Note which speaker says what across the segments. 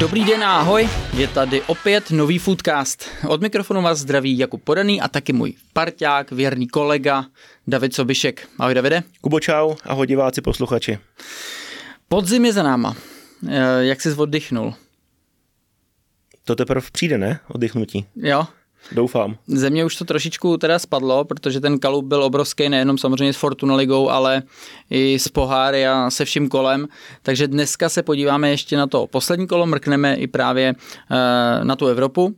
Speaker 1: Dobrý den, ahoj, je tady opět nový Foodcast. Od mikrofonu vás zdraví Jakub Podaný a taky můj parťák, věrný kolega David Sobišek. Ahoj Davide.
Speaker 2: Kubo čau, ahoj diváci, posluchači.
Speaker 1: Podzim je za náma. Eh, jak jsi oddychnul?
Speaker 2: To teprve přijde, ne? Oddychnutí.
Speaker 1: Jo,
Speaker 2: Doufám.
Speaker 1: Ze mě už to trošičku teda spadlo, protože ten kalup byl obrovský nejenom samozřejmě s Fortuna ligou, ale i s poháry a se vším kolem. Takže dneska se podíváme ještě na to poslední kolo, mrkneme i právě eh, na tu Evropu,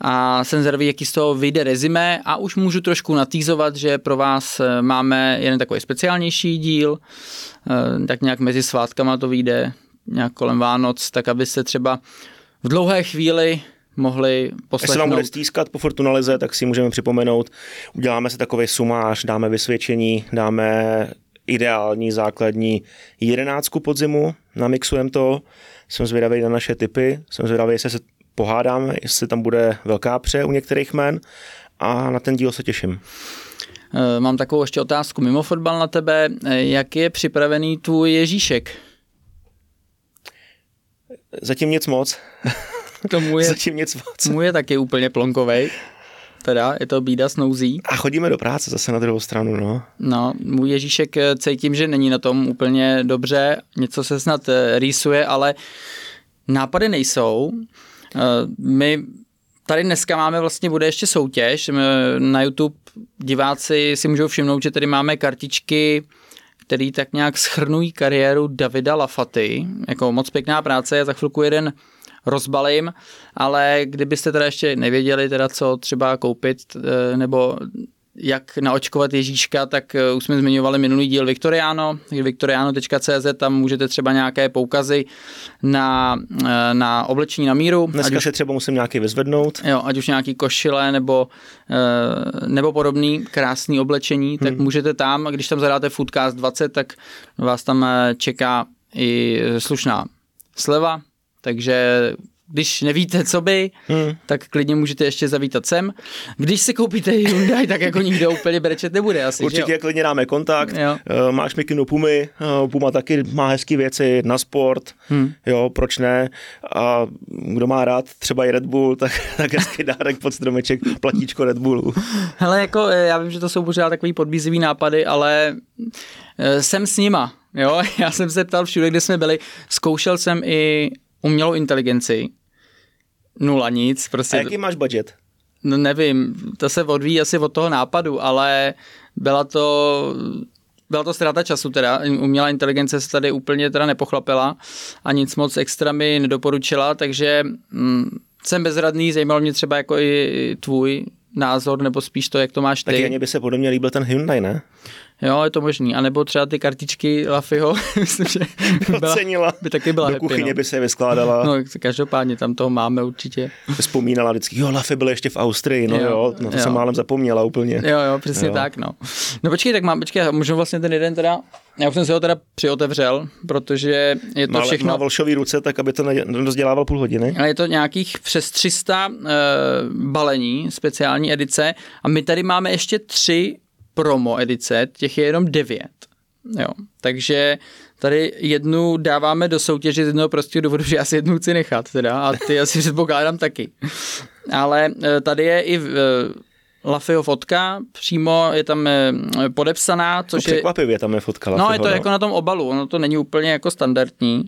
Speaker 1: a jsem zvědavý, jaký z toho vyjde rezime a už můžu trošku natýzovat, že pro vás eh, máme jeden takový speciálnější díl, eh, tak nějak mezi svátkama to vyjde, nějak kolem Vánoc, tak abyste třeba v dlouhé chvíli mohli poslechnout.
Speaker 2: Jestli vám bude stýskat po Fortunalize, tak si můžeme připomenout, uděláme si takový sumář, dáme vysvědčení, dáme ideální základní jedenáctku podzimu, namixujeme to, jsem zvědavý na naše typy, jsem zvědavý, jestli se pohádáme, jestli tam bude velká pře u některých men a na ten díl se těším.
Speaker 1: Eh, mám takovou ještě otázku mimo fotbal na tebe. Eh, jak je připravený tvůj Ježíšek?
Speaker 2: Zatím nic moc.
Speaker 1: To můj je,
Speaker 2: Zatím nic moc.
Speaker 1: můj je taky úplně plonkovej. Teda, je to bída s nouzí.
Speaker 2: A chodíme do práce zase na druhou stranu, no.
Speaker 1: No, můj Ježíšek eh, cítím, že není na tom úplně dobře. Něco se snad eh, rýsuje, ale nápady nejsou. Eh, My tady dneska máme vlastně, bude ještě soutěž. Na YouTube diváci si můžou všimnout, že tady máme kartičky, který tak nějak schrnují kariéru Davida Lafaty. Jako moc pěkná práce, za chvilku jeden rozbalím, ale kdybyste teda ještě nevěděli teda co třeba koupit eh, nebo jak naočkovat Ježíška, tak eh, už jsme zmiňovali minulý díl Viktoriano, viktoriano.cz, tam můžete třeba nějaké poukazy na, eh, na oblečení na míru.
Speaker 2: Dneska
Speaker 1: ať už,
Speaker 2: si třeba musím nějaký vyzvednout.
Speaker 1: jo, ať už nějaký košile nebo, nebo podobný krásný oblečení, tak můžete tam, když tam zadáte Foodcast 20, tak vás tam čeká i slušná sleva, takže když nevíte, co by, hmm. tak klidně můžete ještě zavítat sem. Když si koupíte Hyundai, tak jako nikdo úplně brečet nebude asi,
Speaker 2: Určitě
Speaker 1: že
Speaker 2: klidně dáme kontakt.
Speaker 1: Jo.
Speaker 2: Uh, máš mikinu Pumy, uh, Puma taky má hezké věci na sport, hmm. jo, proč ne. A kdo má rád třeba i Red Bull, tak, tak hezký dárek pod stromeček, platíčko Red Bullu.
Speaker 1: Hele, jako eh, já vím, že to jsou pořád takový podbízivý nápady, ale eh, jsem s nima, jo. Já jsem se ptal všude, kde jsme byli, zkoušel jsem i umělou inteligenci. Nula nic, prostě.
Speaker 2: A jaký máš budget?
Speaker 1: No nevím, to se odvíjí asi od toho nápadu, ale byla to, byla to ztráta času teda. Umělá inteligence se tady úplně teda nepochlapila a nic moc extra mi nedoporučila, takže hm, jsem bezradný, zajímalo mě třeba jako i tvůj názor, nebo spíš to, jak to máš ty.
Speaker 2: Tak by se podobně líbil ten Hyundai, ne?
Speaker 1: Jo, je to možný. A nebo třeba ty kartičky Lafyho, myslím, že by, byla,
Speaker 2: Ocenila.
Speaker 1: by taky byla
Speaker 2: Do
Speaker 1: happy,
Speaker 2: kuchyně
Speaker 1: no.
Speaker 2: by se vyskládala.
Speaker 1: No, každopádně tam toho máme určitě.
Speaker 2: Vzpomínala vždycky, jo, Lafy byl ještě v Austrii, no jo,
Speaker 1: Jo,
Speaker 2: no to
Speaker 1: jo.
Speaker 2: jsem málem zapomněla úplně.
Speaker 1: Jo, jo, přesně
Speaker 2: Jo.
Speaker 1: tak, no. No počkej, tak mám, počkej, můžu vlastně ten jeden teda, já už jsem si ho teda přiotevřel, protože je to
Speaker 2: Má,
Speaker 1: všechno,
Speaker 2: má volšový ruce, tak aby to rozdělával půl hodiny.
Speaker 1: ale je to nějakých přes 300 uh, balení, speciální edice a my tady máme ještě tři promo edice, těch je jenom devět. Jo, takže tady jednu dáváme do soutěže z jednoho prostého důvodu, že já si jednu chci nechat teda a ty asi předpokládám taky. Ale eh, tady je i uh, Lafyho fotka, přímo je tam eh, podepsaná,
Speaker 2: To
Speaker 1: což je...
Speaker 2: překvapivě tam je fotka
Speaker 1: No,
Speaker 2: Lafyho,
Speaker 1: je to jako na tom obalu, ono to není úplně jako standardní,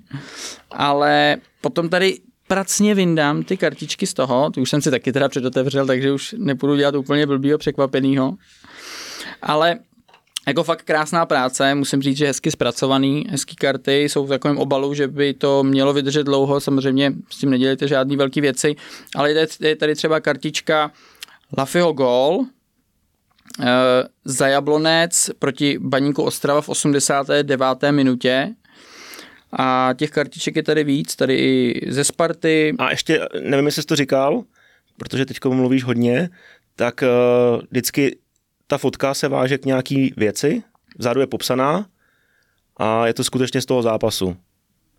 Speaker 1: ale potom tady pracně vyndám ty kartičky z toho, ty už jsem si taky teda předotevřel, takže už nepůjdu dělat úplně blbýho překvapenýho, ale jako fakt krásná práce, musím říct, že hezky zpracovaný, hezký karty, jsou v takovém obalu, že by to mělo vydržet dlouho, samozřejmě s tím nedělejte žádný velké věci, ale je tady- třeba kartička Lafyho Gol, eh, za Jablonec proti Baníku Ostrava v 89. minutě. A těch kartiček je tady víc, tady i ze Sparty.
Speaker 2: A ještě, nevím, jestli jsi to říkal, protože teď mluvíš hodně, tak uh, vždycky ta fotka se váže k nějaký věci, vzadu je popsaná a je to skutečně z toho zápasu.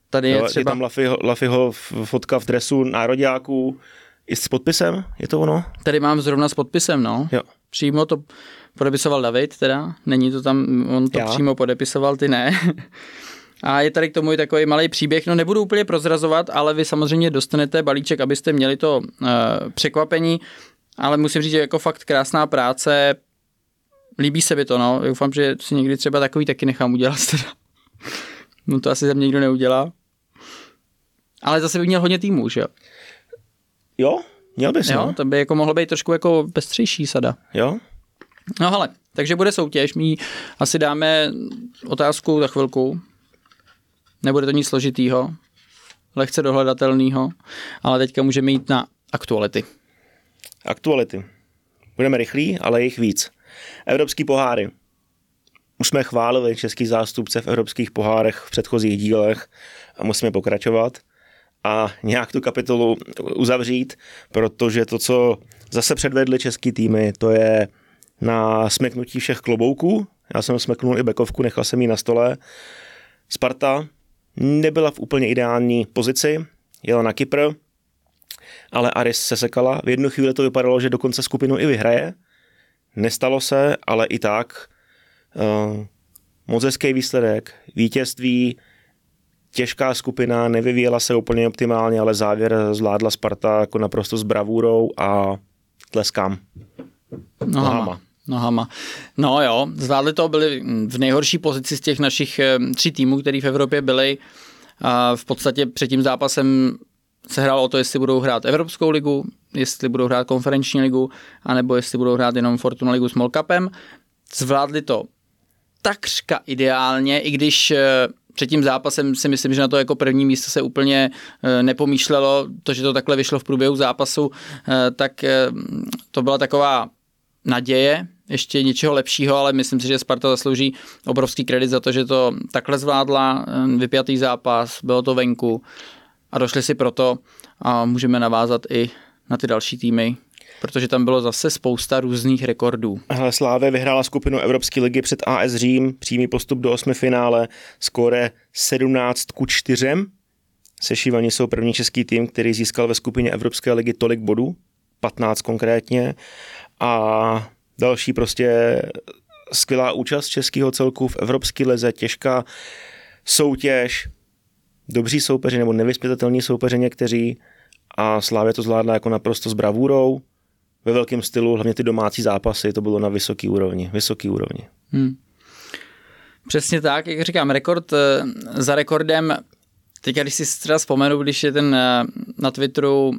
Speaker 1: Tady je
Speaker 2: Jo, je
Speaker 1: třeba,
Speaker 2: tam Lafyho, Lafyho fotka v dresu nároďáků, i s podpisem, je to ono?
Speaker 1: tady mám zrovna s podpisem, no.
Speaker 2: Jo.
Speaker 1: Přímo to podepisoval David teda, není to tam, on to
Speaker 2: Já?
Speaker 1: přímo podepisoval, ty ne. A je tady k tomu i takový malý příběh, no nebudu úplně prozrazovat, ale vy samozřejmě dostanete balíček, abyste měli to uh, překvapení, ale musím říct, že jako fakt krásná práce, líbí se mi to, no, doufám, že si někdy třeba takový taky nechám udělat teda. No to asi ze mě nikdo neudělá. Ale zase bych měl hodně týmů, že jo?
Speaker 2: Jo, měl bys,
Speaker 1: Jo,
Speaker 2: no.
Speaker 1: to by jako mohlo být trošku jako pestřejší sada.
Speaker 2: Jo?
Speaker 1: No hele, takže bude soutěž, my asi dáme otázku za chvilku. Nebude to nic složitýho, lehce dohledatelného, ale teďka můžeme jít na aktuality.
Speaker 2: Aktuality. Budeme rychlí, ale je jich víc. Evropský poháry. Už jsme chválili český zástupce v evropských pohárech v předchozích dílech a musíme pokračovat a nějak tu kapitolu uzavřít, protože to, co zase předvedli český týmy, to je na smeknutí všech klobouků. Já jsem smeknul i bekovku, nechal jsem ji na stole. Sparta nebyla v úplně ideální pozici, jela na Kypr, ale Aris se sekala. V jednu chvíli to vypadalo, že dokonce skupinu i vyhraje. Nestalo se, ale i tak uh, moc hezký výsledek, vítězství, těžká skupina, nevyvíjela se úplně optimálně, ale závěr zvládla Sparta jako naprosto s bravůrou a tleskám.
Speaker 1: Nohama.
Speaker 2: Nohama.
Speaker 1: Nohama. No jo, zvládli to, byli v nejhorší pozici z těch našich eh, tří týmů, který v Evropě byli. A v podstatě před tím zápasem se hrálo o to, jestli budou hrát Evropskou ligu, jestli budou hrát konferenční ligu, anebo jestli budou hrát jenom Fortuna ligu s Molkapem. Zvládli to takřka ideálně, i když eh, před tím zápasem si myslím, že na to jako první místo se úplně eh, nepomýšlelo. To, že to takhle vyšlo v průběhu zápasu, eh, tak to byla taková naděje, ještě něčeho lepšího, ale myslím si, že Sparta zaslouží obrovský kredit za to, že to takhle zvládla, vypjatý zápas, bylo to venku a došli si proto a můžeme navázat i na ty další týmy, protože tam bylo zase spousta různých rekordů.
Speaker 2: Hele, Slávě vyhrála skupinu Evropské ligy před AS Řím, přímý postup do osmi finále, skóre 17 ku 4. Sešívaní jsou první český tým, který získal ve skupině Evropské ligy tolik bodů, 15 konkrétně. A další prostě skvělá účast českého celku v Evropské lize, těžká soutěž, dobří soupeři nebo nevyspětatelní soupeři někteří a Slávě to zvládla jako naprosto s bravůrou, ve velkém stylu, hlavně ty domácí zápasy, to bylo na vysoký úrovni. Vysoký úrovni.
Speaker 1: Hmm. Přesně tak, jak říkám, rekord eh, za rekordem. Teď, když si třeba vzpomenu, když je ten eh, na Twitteru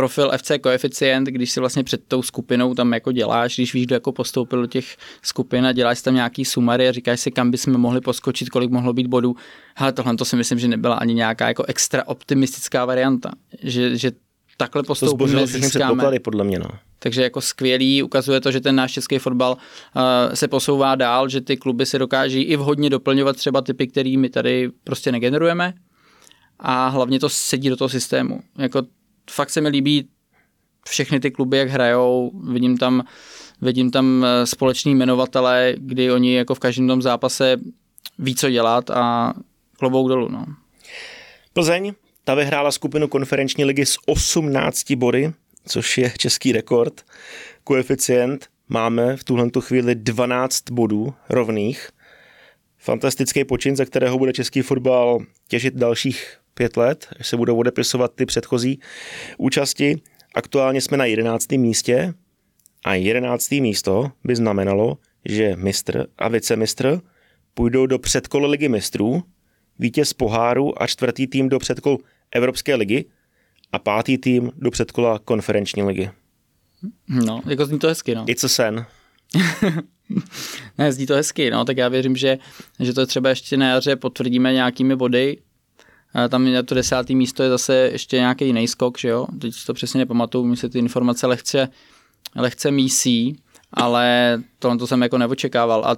Speaker 1: profil FC Koeficient, když si vlastně před tou skupinou tam jako děláš, když víš, kdo jako postoupil do těch skupin a děláš tam nějaký sumary a říkáš si, kam bychom mohli poskočit, kolik mohlo být bodů. Ale tohle to si myslím, že nebyla ani nějaká jako extra optimistická varianta. Že, že takhle postoupíme,
Speaker 2: předpoklady, podle mě. No.
Speaker 1: Takže jako skvělý, ukazuje to, že ten náš český fotbal uh, se posouvá dál, že ty kluby se dokáží i vhodně doplňovat třeba typy, který my tady prostě negenerujeme a hlavně to sedí do toho systému. Jako fakt se mi líbí všechny ty kluby, jak hrajou, vidím tam, vidím tam společný jmenovatele, kdy oni jako v každém tom zápase ví, co dělat a klobouk dolů. No.
Speaker 2: Plzeň, ta vyhrála skupinu konferenční ligy s 18 body, což je český rekord. Koeficient máme v tuhle chvíli 12 bodů rovných. Fantastický počin, ze kterého bude český fotbal těžit dalších pět let, až se budou odepisovat ty předchozí účasti. Aktuálně jsme na 11. místě a 11. místo by znamenalo, že mistr a vicemistr půjdou do předkola ligy mistrů, vítěz poháru a čtvrtý tým do předkol Evropské ligy a pátý tým do předkola konferenční ligy.
Speaker 1: No, jako zní to hezky, no.
Speaker 2: It's a sen.
Speaker 1: ne, zní to hezky, no, tak já věřím, že, že to třeba ještě na jaře potvrdíme nějakými body. Tam na to desátý místo je zase ještě nějaký jiný skok, že jo? Teď to přesně nepamatuju, mi se ty informace lehce, lehce mísí, ale tohle to jsem jako neočekával a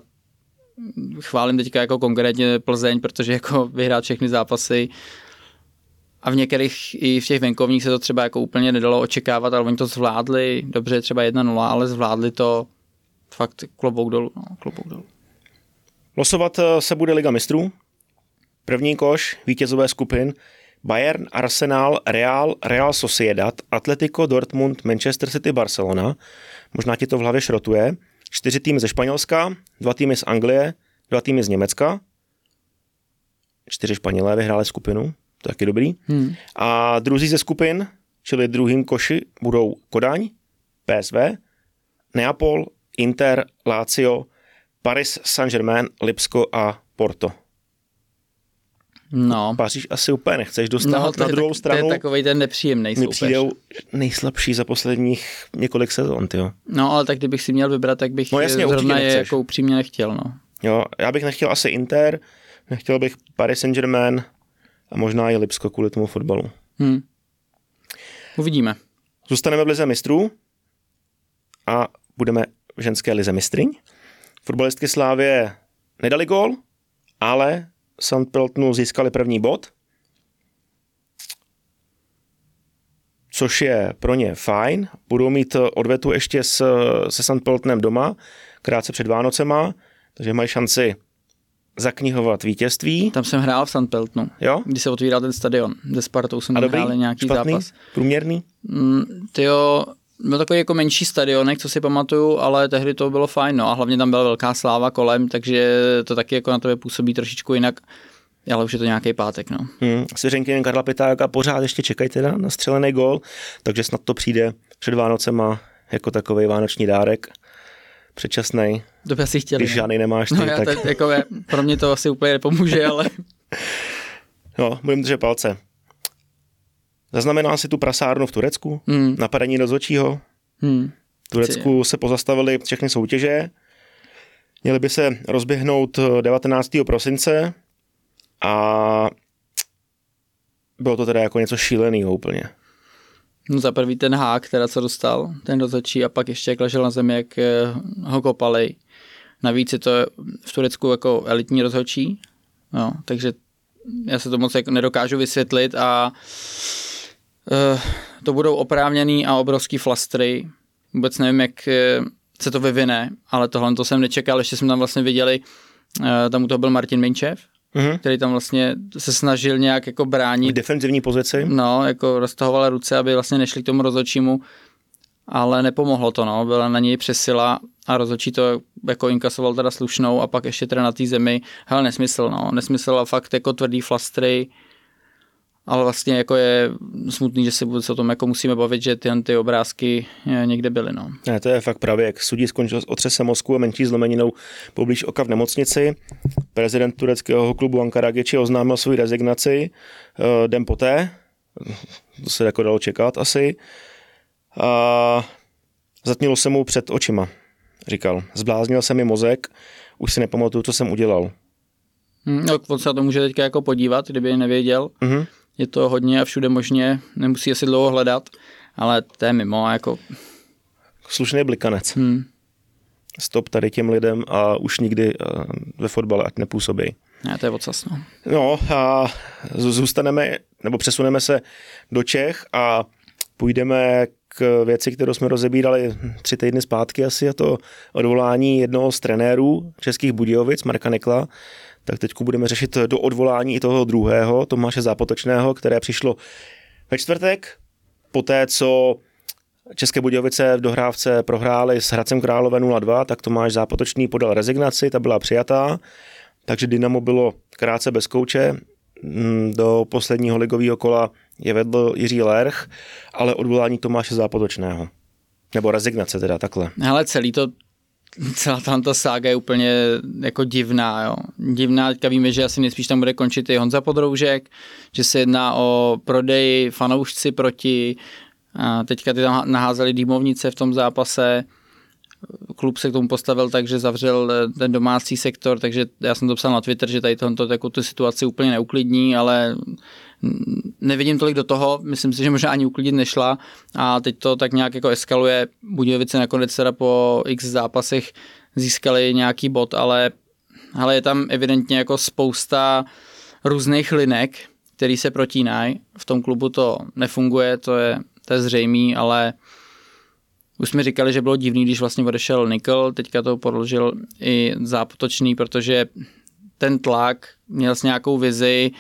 Speaker 1: chválím teďka jako konkrétně Plzeň, protože jako vyhrát všechny zápasy a v některých i v těch venkovních se to třeba jako úplně nedalo očekávat, ale oni to zvládli, dobře třeba 1-0, ale zvládli to fakt klobouk dolů, no, klobouk dolů.
Speaker 2: Losovat eh, se bude Liga mistrů. První koš, vítězové skupin, Bayern, Arsenal, Real, Real Sociedad, Atletico, Dortmund, Manchester City, Barcelona. Možná ti to v hlavě šrotuje. Čtyři týmy ze Španělska, dva týmy z Anglie, dva týmy z Německa. čtyři Španělé vyhráli skupinu, to je taky dobrý. Hmm. A druzí ze skupin, čili druhým koši, budou Kodaň, PSV, Neapol, Inter, Lazio, Paris Saint-Germain, Lipsko a Porto.
Speaker 1: No.
Speaker 2: Paříž asi úplně nechceš dostat no, na druhou
Speaker 1: tak,
Speaker 2: stranu.
Speaker 1: To je takový ten nepříjemný
Speaker 2: mi přijdou nejslabší za posledních několik sezon, tyjo.
Speaker 1: No, ale tak kdybych si měl vybrat, tak bych no, jasně, zrovna je jako upřímně nechtěl, no.
Speaker 2: Jo, já bych nechtěl asi Inter, nechtěl bych Paris Saint-Germain a možná i Lipsko kvůli tomu fotbalu. Hmm.
Speaker 1: Uvidíme.
Speaker 2: Zůstaneme v lize mistrů a budeme v ženské lize mistryň. Fotbalistky Slávě nedali gol, ale St. Peltonu získali první bod, což je pro ně fajn. Budou mít odvetu ještě s, se St. Peltonem doma, krátce před Vánocema, takže mají šanci zaknihovat vítězství.
Speaker 1: Tam jsem hrál v St. Peltonu,
Speaker 2: jo?
Speaker 1: když se otvíral ten stadion. Ze Spartou jsem hrál nějaký
Speaker 2: špatný,
Speaker 1: zápas.
Speaker 2: Průměrný?
Speaker 1: Mm, tyjo, byl takový jako menší stadionek, co si pamatuju, ale tehdy to bylo fajn, no a hlavně tam byla velká sláva kolem, takže to taky jako na tebe působí trošičku jinak. Ale už je to nějaký pátek, no.
Speaker 2: Hmm, Svěřenky Karla Pitáka pořád ještě čekají teda na střelený gol, takže snad to přijde před Vánocema jako takový vánoční dárek. Předčasný.
Speaker 1: To by asi chtěli.
Speaker 2: Když no. žádný nemáš ty,
Speaker 1: no, já, tak... jako je, pro mě to asi úplně nepomůže, ale...
Speaker 2: no, budeme držet palce. Zaznamenal si tu prasárnu v Turecku? Hmm. Napadení rozhodčího? Hmm. V Turecku se pozastavili všechny soutěže. Měly by se rozběhnout 19. prosince a bylo to teda jako něco šíleného úplně.
Speaker 1: No za prvý ten hák, teda co dostal, ten rozhodčí a pak ještě jak ležel na zemi, jak eh, ho kopali. Navíc je to v Turecku jako elitní rozhodčí, no, takže já se to moc jako nedokážu vysvětlit a to budou oprávněný a obrovský flastry. Vůbec nevím, jak eh, se to vyvine, ale tohle to jsem nečekal, ještě jsme tam vlastně viděli, uh, tam u toho byl Martin Minčev, mm-hmm. který tam vlastně se snažil nějak jako bránit.
Speaker 2: V defenzivní pozici?
Speaker 1: No, jako roztahoval ruce, aby vlastně nešli k tomu rozhodčímu, ale nepomohlo to, no, byla na něj přesila a rozhodčí to jako inkasoval teda slušnou a pak ještě teda na té zemi, hele, nesmysl, no, nesmysl a fakt jako tvrdý flastry, ale vlastně jako je smutný, že se vůbec o tom jako musíme bavit, že tyhle ty obrázky eh, někde byly. No.
Speaker 2: Ne, to je fakt právě, jak sudí skončil s otřesem mozku a menší zlomeninou poblíž oka v nemocnici. Prezident tureckého klubu Ankara Geči oznámil svou rezignaci uh, den poté, to se jako dalo čekat asi. A zatmělo se mu před očima, říkal. Zbláznil se mi mozek, už si nepamatuju, co jsem udělal.
Speaker 1: Hmm, no, on se na to může teďka jako podívat, kdyby nevěděl. Mm-hmm je to hodně a všude možně, nemusí asi dlouho hledat, ale to je mimo, jako...
Speaker 2: Slušný blikanec. Hmm. Stop tady těm lidem a už nikdy eh, ve fotbale ať nepůsobí.
Speaker 1: Ne, to je ocas, no.
Speaker 2: No a zůstaneme, nebo přesuneme se do Čech a půjdeme k věci, kterou jsme rozebírali tři týdny zpátky asi, a to odvolání jednoho z trenérů Českých Budějovic, Marka Nekla, tak teď budeme řešit do odvolání i toho druhého, Tomáše Zápotočného, které přišlo ve čtvrtek, poté co České Budějovice v dohrávce prohráli s Hradcem Králové 0-2, tak Tomáš Zápotočný podal rezignaci, ta byla přijatá, takže Dynamo bylo krátce bez kouče, mm, do posledního ligového kola je vedl Jiří Lerch, ale odvolání Tomáše Zápotočného. Nebo rezignace teda, takhle.
Speaker 1: Ale celý to celá ta sága je úplně jako divná, jo. Divná, teďka víme, že asi nejspíš tam bude končit i Honza Podroužek, že se jedná o prodej fanoušci proti, a teďka ty tam naházeli dýmovnice v tom zápase, klub se k tomu postavil tak, že zavřel ten domácí sektor, takže já jsem to psal na Twitter, že tady tohoto jako tu situaci úplně neuklidní, ale nevidím tolik do toho, myslím si, že možná ani uklidit nešla a teď to tak nějak jako eskaluje. Budějovice nakonec teda po x zápasech získali nějaký bod, ale, ale je tam evidentně jako spousta různých linek, který se protínají. V tom klubu to nefunguje, to je, to je zřejmý, ale už jsme říkali, že bylo divný, když vlastně odešel Nikol, teďka to podložil i zápotočný, protože ten tlak měl s nějakou vizi,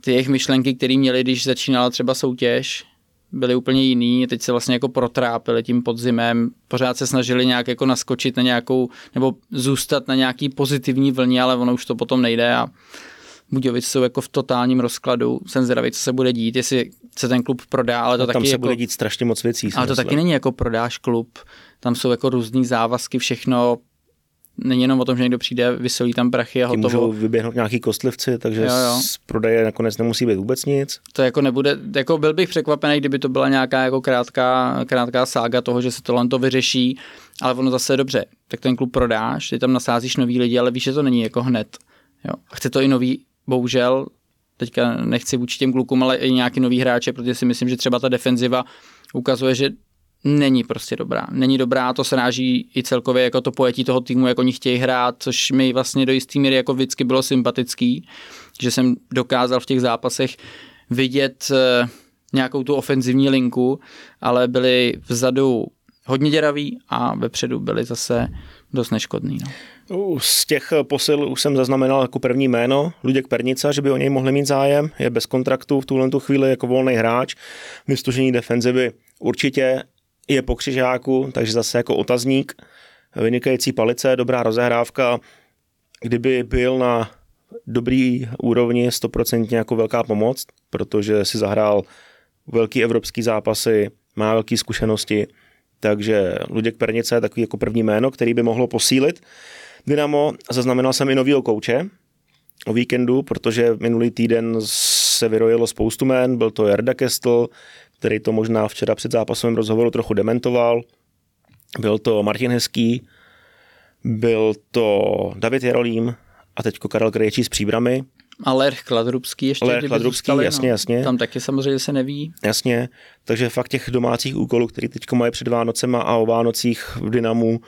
Speaker 1: ty jejich myšlenky, které měli, když začínala třeba soutěž, byly úplně jiný, teď se vlastně jako protrápili tím podzimem, pořád se snažili nějak jako naskočit na nějakou, nebo zůstat na nějaký pozitivní vlně, ale ono už to potom nejde a Budějovice jsou jako v totálním rozkladu. Jsem zvědavý, co se bude dít, jestli se ten klub prodá, ale to
Speaker 2: A
Speaker 1: taky
Speaker 2: tam se
Speaker 1: jako,
Speaker 2: bude dít strašně moc věcí.
Speaker 1: ale to
Speaker 2: myslím.
Speaker 1: taky není jako prodáš klub. Tam jsou jako různý závazky, všechno. Není jenom o tom, že někdo přijde, vysolí tam prachy a hotovo.
Speaker 2: můžou vyběhnout nějaký kostlivci, takže
Speaker 1: Jo, jo.
Speaker 2: z prodeje nakonec nemusí být vůbec nic.
Speaker 1: To jako nebude, jako byl bych překvapený, kdyby to byla nějaká jako krátká, krátká sága toho, že se tohle to vyřeší, ale ono zase je dobře, tak ten klub prodáš, ty tam nasázíš nový lidi, ale víš, že to není jako hned. Jo. A chce to i nový, bohužel, teďka nechci vůči těm klukům, ale i nějaký nový hráče, protože si myslím, že třeba ta defenziva ukazuje, že není prostě dobrá. Není dobrá, to se náží i celkově jako to pojetí toho týmu, jak oni chtějí hrát, což mi vlastně do jistý míry jako vždycky bylo sympatický, že jsem dokázal v těch zápasech vidět eh, nějakou tu ofenzivní linku, ale byli vzadu hodně děraví a vepředu byli zase dost neškodný. No.
Speaker 2: Z těch posil už jsem zaznamenal jako první jméno, Luděk Pernica, že by o něj mohli mít zájem, je bez kontraktu v tuhle tu chvíli jako volný hráč, vystužení defenzivy určitě je po křižáku, takže zase jako otazník, vynikající palice, dobrá rozehrávka, kdyby byl na dobrý úrovni 100% jako velká pomoc, protože si zahrál velký evropský zápasy, má velké zkušenosti, takže Luděk Pernice je takový jako první jméno, který by mohlo posílit Dynamo. Zaznamenal jsem i novýho kouče o víkendu, protože minulý týden se vyrojilo spoustu jmén, byl to Jarda Kestl, který to možná včera před zápasovým rozhovoru trochu dementoval, byl to Martin Hezký, byl to David Jarolím a teďko Karel Krejčí s příbramy.
Speaker 1: A Lerch Kladrubský ještě.
Speaker 2: Lerch Kladrubský,
Speaker 1: zůstali,
Speaker 2: jasně,
Speaker 1: no.
Speaker 2: jasně.
Speaker 1: Tam taky samozřejmě se neví.
Speaker 2: Jasně, takže fakt těch domácích úkolů, který teď mají před Vánocema a o Vánocích v Dynamu,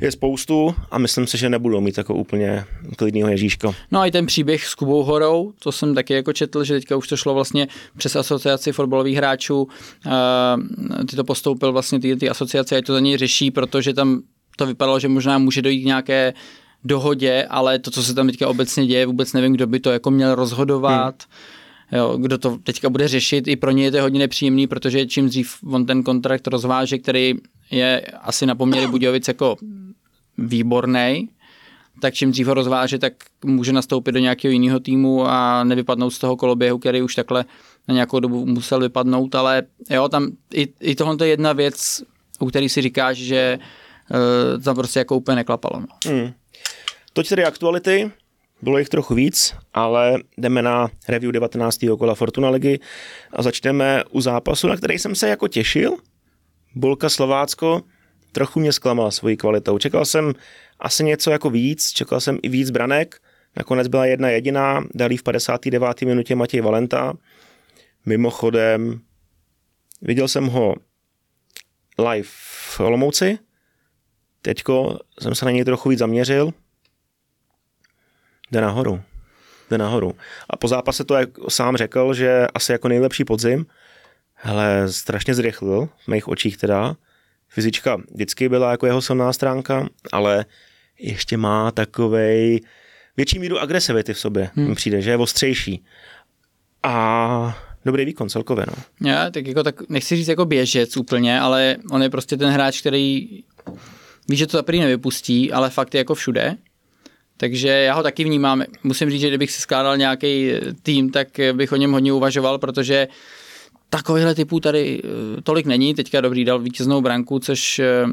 Speaker 2: je spoustu a myslím si, že nebudou mít jako úplně klidného Ježíška.
Speaker 1: No a i ten příběh s Kubou Horou, to jsem taky jako četl, že teďka už to šlo vlastně přes asociaci fotbalových hráčů, uh, ty to postoupil vlastně ty, ty asociace, ať to za něj řeší, protože tam to vypadalo, že možná může dojít k nějaké dohodě, ale to, co se tam teďka obecně děje, vůbec nevím, kdo by to jako měl rozhodovat. Hmm. Jo, kdo to teďka bude řešit, i pro ně je to hodně nepříjemný, protože čím dřív on ten kontrakt rozváže, který je asi na poměry Budějovic jako výborný, tak čím dřív ho rozváže, tak může nastoupit do nějakého jiného týmu a nevypadnout z toho koloběhu, který už takhle na nějakou dobu musel vypadnout, ale jo, tam i, i tohle je jedna věc, u který si říkáš, že uh, tam prostě jako úplně neklapalo. No.
Speaker 2: Hmm. Toť tedy aktuality, bylo jich trochu víc, ale jdeme na review 19. kola Fortuna ligy a začneme u zápasu, na který jsem se jako těšil. Bolka Slovácko trochu mě zklamal svojí kvalitou. Čekal jsem asi něco jako víc, čekal jsem i víc branek, nakonec byla jedna jediná, dali v 59. minutě Matěj Valenta. Mimochodem, viděl jsem ho live v Olomouci, teďko jsem se na něj trochu víc zaměřil, jde nahoru. Jde nahoru. A po zápase to jak sám řekl, že asi jako nejlepší podzim, hele, strašně zrychlil, v mých očích teda. Fyzička vždycky byla jako jeho silná stránka, ale ještě má takovej větší míru agresivity v sobě, hmm. mi přijde, že je ostřejší. A dobrý výkon celkově, no.
Speaker 1: Já, tak jako tak, nechci říct jako běžec úplně, ale on je prostě ten hráč, který ví, že to za první nevypustí, ale fakt je jako všude. Takže já ho taky vnímám. Musím říct, že kdybych si skládal nějaký tým, tak bych o něm hodně uvažoval, protože takovýchhle typů tady eh, tolik není. Teďka dobrý dal vítěznou branku, což eh,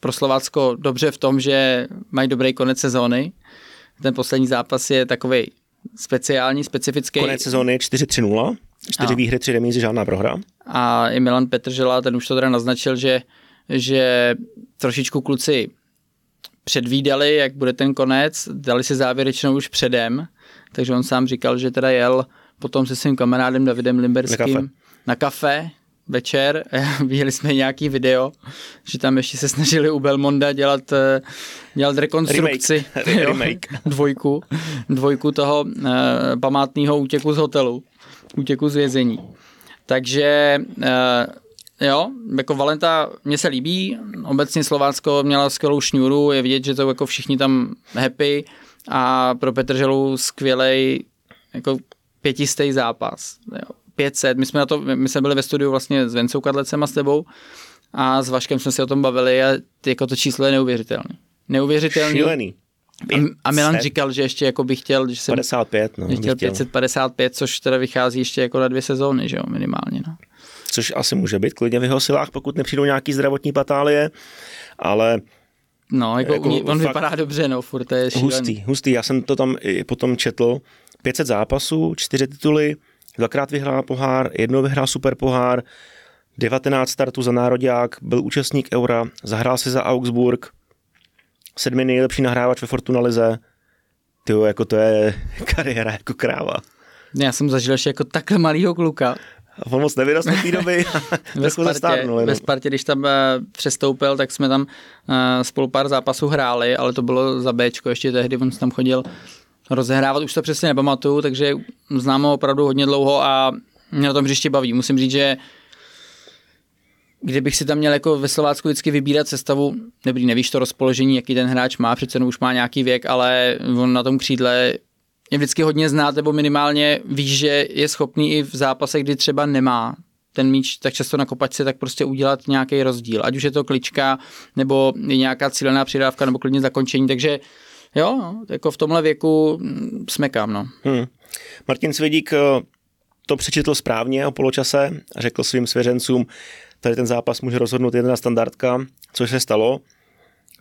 Speaker 1: pro Slovácko dobře v tom, že mají dobrý konec sezóny. Ten poslední zápas je takový speciální, specifický.
Speaker 2: Konec sezóny 4-3-0, 4
Speaker 1: A.
Speaker 2: výhry, 3 remízy, žádná prohra.
Speaker 1: A i Milan Petržela, ten už to teda naznačil, že, že trošičku kluci předvídali, jak bude ten konec, dali si závěrečnou už předem, takže on sám říkal, že teda jel potom se svým kamarádem Davidem Limberským
Speaker 2: Na kafe.
Speaker 1: na kafe večer, viděli jsme nějaký video, že tam ještě se snažili u Belmonda dělat, eh, dělat rekonstrukci,
Speaker 2: Remake.
Speaker 1: jo,
Speaker 2: Remake.
Speaker 1: dvojku, dvojku toho eh, památného útěku z hotelu, útěku z vězení. Takže eh, jo, jako Valenta mě se líbí, obecně Slovácko měla skvělou šňůru, je vidět, že to jako všichni tam happy a pro Petrželu skvělej jako pětistý zápas. Jo. 500, my jsme, na to, my jsme byli ve studiu vlastně s Vencou Kadlecem a s tebou a s Vaškem jsme si o tom bavili a jako to číslo je neuvěřitelné. Neuvěřitelný.
Speaker 2: Šílený.
Speaker 1: A, Milan říkal, že ještě jako by chtěl, že jsem
Speaker 2: 55, no,
Speaker 1: že chtěl 555, což teda vychází ještě jako na dvě sezóny, že jo, minimálně. No.
Speaker 2: Což asi může být klidně v jeho silách, pokud nepřijdou nějaký zdravotní patálie, ale
Speaker 1: No, jako, jako on fakt vypadá dobře, no, furt to je šílený.
Speaker 2: Hustý, hustý, já jsem to tam i potom četl, 500 zápasů, 4 tituly, dvakrát vyhrál pohár, jednou vyhrál super pohár, 19 startů za národák, byl účastník Eura, zahrál si za Augsburg, sedmi nejlepší nahrávač ve Fortuna Lize. Tyjo, jako to je kariéra jako kráva.
Speaker 1: Já jsem zažil ještě jako takhle malýho kluka.
Speaker 2: A on moc nevyrostl v té doby.
Speaker 1: ve, Spartě, ve. Spartě, když tam uh, přestoupil, tak jsme tam uh, spolu pár zápasů hráli, ale to bylo za Bčko, ještě tehdy on tam chodil rozehrávat, už to přesně nepamatuju, takže znám ho opravdu hodně dlouho a mě na tom hřišti baví. Musím říct, že kdybych si tam měl jako ve Slovácku vždycky vybírat sestavu, dobrý, nevíš to rozpoložení, jaký ten hráč má, přece už má nějaký věk, ale on na tom křídle je vždycky hodně znát, nebo minimálně víš, že je schopný i v zápasech, kdy třeba nemá ten míč tak často na kopačce, tak prostě udělat nějaký rozdíl. Ať už je to klička, nebo nějaká cílená přidávka, nebo klidně zakončení, takže jo, jako v tomhle věku mm, smekám, no. Hmm.
Speaker 2: Martin Svědík eh, to přečetl správně o poločase a řekl svým svěřencům, tady ten zápas může rozhodnout jedna standardka, což se stalo.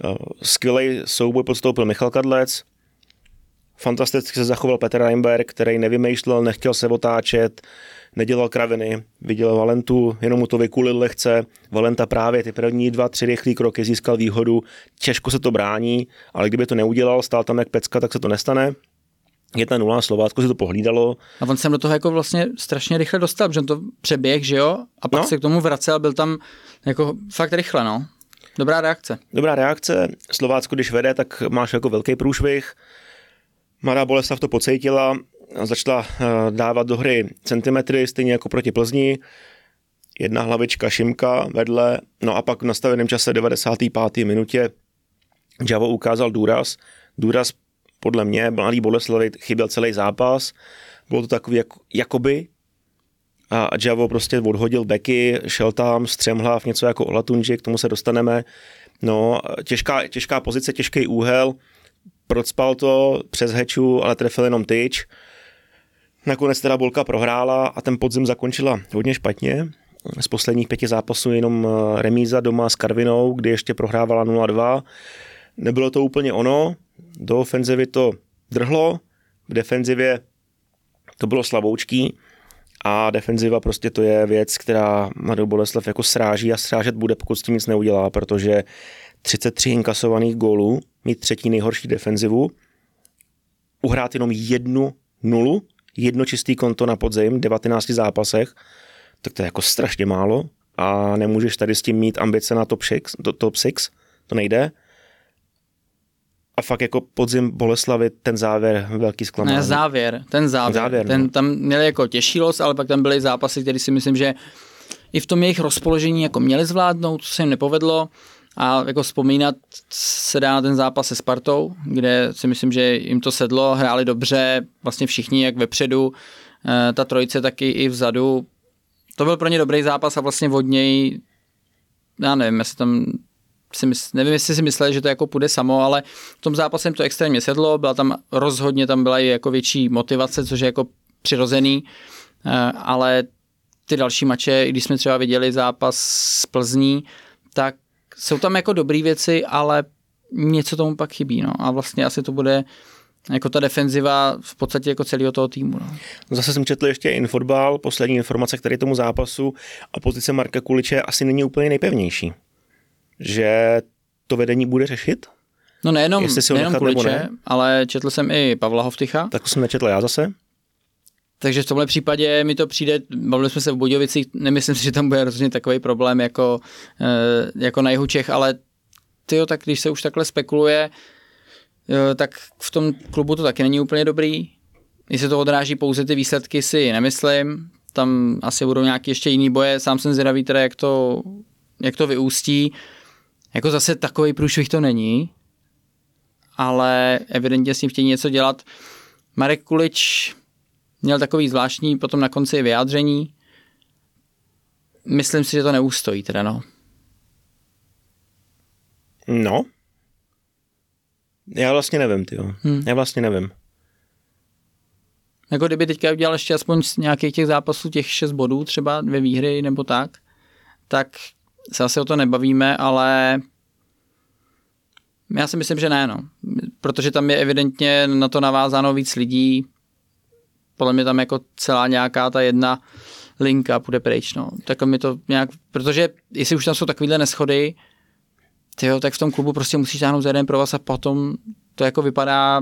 Speaker 2: Eh, skvělý souboj podstoupil Michal Kadlec, fantasticky se zachoval Petr Reinberg, který nevymýšlel, nechtěl se otáčet, nedělal kraviny, viděl Valentu, jenom mu to vykulil lehce. Valenta právě ty první dva, tři rychlé kroky získal výhodu, těžko se to brání, ale kdyby to neudělal, stál tam jak pecka, tak se to nestane. Jedna nula, Slovácko si to pohlídalo.
Speaker 1: A on se do toho jako vlastně strašně rychle dostal, že to přeběh, že jo? A pak no. se k tomu vracel, byl tam jako fakt rychle, no. Dobrá reakce.
Speaker 2: Dobrá reakce. Slovácko, když vede, tak máš jako velký průšvih. Mladá Boleslav to pocítila, začala eh, dávat do hry centimetry, stejně jako proti Plzni. Jedna hlavička Šimka vedle, no a pak v nastaveném čase 95. minutě Javo ukázal důraz. Důraz podle mě mladý Boleslavy chyběl celý zápas. Bylo to takový jak, jakoby a Javo prostě odhodil beky, šel tam, střemhlav, něco jako Olatunji, k tomu se dostaneme. No, těžká, těžká pozice, těžký úhel, procpal to přes heču, ale trefil jenom tyč. Nakonec teda Bolka prohrála a ten podzim zakončila hodně špatně. Z posledních pěti zápasů jenom eh, remíza doma s Karvinou, kdy ještě prohrávala 0-2. Nebylo to úplně ono, do ofenzivy to drhlo, v defenzivě to bylo slaboučký a defenziva prostě to je věc, která Mladou Boleslav jako sráží a srážet bude, pokud s tím nic neudělá, protože 33 inkasovaných gólů, mít třetí nejhorší defenzivu, uhrát jenom jednu nulu, jedno čistý konto na podzim, 19 zápasech, tak to je jako strašně málo a nemůžeš tady s tím mít ambice na top 6, top 6 to nejde a fakt jako podzim Boleslavy, ten závěr velký zklamání.
Speaker 1: Ne, závěr, ten závěr. závěr ten, no. Tam měli jako těžší los, ale pak tam byly zápasy, které si myslím, že i v tom jejich rozpoložení jako měli zvládnout, co se jim nepovedlo. A jako vzpomínat se dá na ten zápas se Spartou, kde si myslím, že jim to sedlo, hráli dobře, vlastně všichni jak vepředu, eh, ta trojice taky i vzadu. To byl pro ně dobrý zápas a vlastně od něj, já nevím, jestli tam si mysl, nevím, jestli si mysleli, že to jako půjde samo, ale v tom zápase jim to extrémně sedlo, byla tam rozhodně, tam byla i jako větší motivace, což je jako přirozený, eh, ale ty další mače, když jsme třeba viděli zápas s Plzní, tak jsou tam jako dobré věci, ale něco tomu pak chybí, no. A vlastně asi to bude jako ta defenziva v podstatě jako celého toho týmu. No.
Speaker 2: Zase jsem četl ještě infotbal, poslední informace, který tomu zápasu a pozice Marka Kuliče asi není úplně nejpevnější že to vedení bude řešit?
Speaker 1: No nejenom, nejenom Kuliče, ne? ale četl jsem i Pavla Hovtycha.
Speaker 2: Tak to jsem nečetl já zase.
Speaker 1: Takže v tomhle případě mi to přijde, bavili jsme se v Budějovicích, nemyslím si, že tam bude rozhodně takový problém jako, eh, jako na jihu Čech, ale tyjo, tak když se už takhle spekuluje, tak v tom klubu to taky není úplně dobrý. Jestli to odráží pouze ty výsledky, si nemyslím. Tam asi budou nějaké ještě jiný boje. Sám jsem zvědavý teda, jak to, jak to vyústí. Jako zase takový průšvih to není, ale evidentně s ním chtějí něco dělat. Marek Kulič měl takový zvláštní potom na konci vyjádření. Myslím si, že to neústojí teda, no.
Speaker 2: No. Já vlastně nevím, ty hmm. Já vlastně nevím.
Speaker 1: Jako kdyby teďka udělal ještě aspoň z nějakých těch zápasů těch šest bodů, třeba dvě výhry nebo tak, tak se asi o to nebavíme, ale já si myslím, že ne, no. Protože tam je evidentně na to navázáno víc lidí. Podle mě tam jako celá nějaká ta jedna linka půjde pryč, no. Tak mi to nějak, protože jestli už tam jsou takovýhle neschody, tyjo, tak v tom klubu prostě musíš táhnout za jeden provaz a potom to jako vypadá,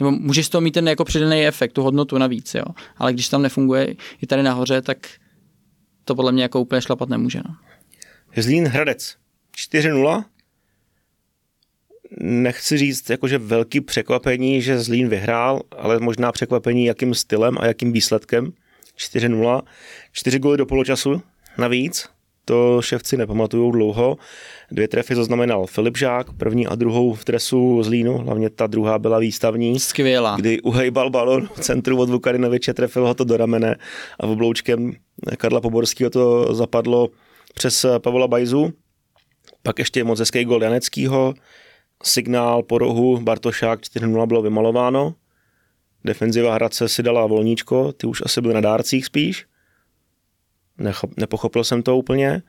Speaker 1: nebo můžeš toho mít ten jako přidaný efekt, tu hodnotu navíc, jo. Ale když tam nefunguje i tady nahoře, tak to podle mě jako úplně šlapat nemůže, no.
Speaker 2: Zlín Hradec 4-0. Nechci říct jakože velký překvapení, že Zlín vyhrál, ale možná překvapení, jakým stylem a jakým výsledkem. 4-0. 4 góly do poločasu navíc. To ševci nepamatují dlouho. Dvě trefy zaznamenal Filip Žák, první a druhou v tresu Zlínu, hlavně ta druhá byla výstavní.
Speaker 1: Skvělá.
Speaker 2: Kdy uhejbal balon v centru od Vukarinoviče, trefil ho to do ramene a v obloučkem Karla Poborského to zapadlo přes Pavla Bajzu. Pak ještě moc hezký gol Janeckýho, signál po rohu Bartošák 4-0 bylo vymalováno. Defenziva Hradce si dala volníčko, ty už asi byly na dárcích spíš. Nechop, nepochopil jsem to úplně.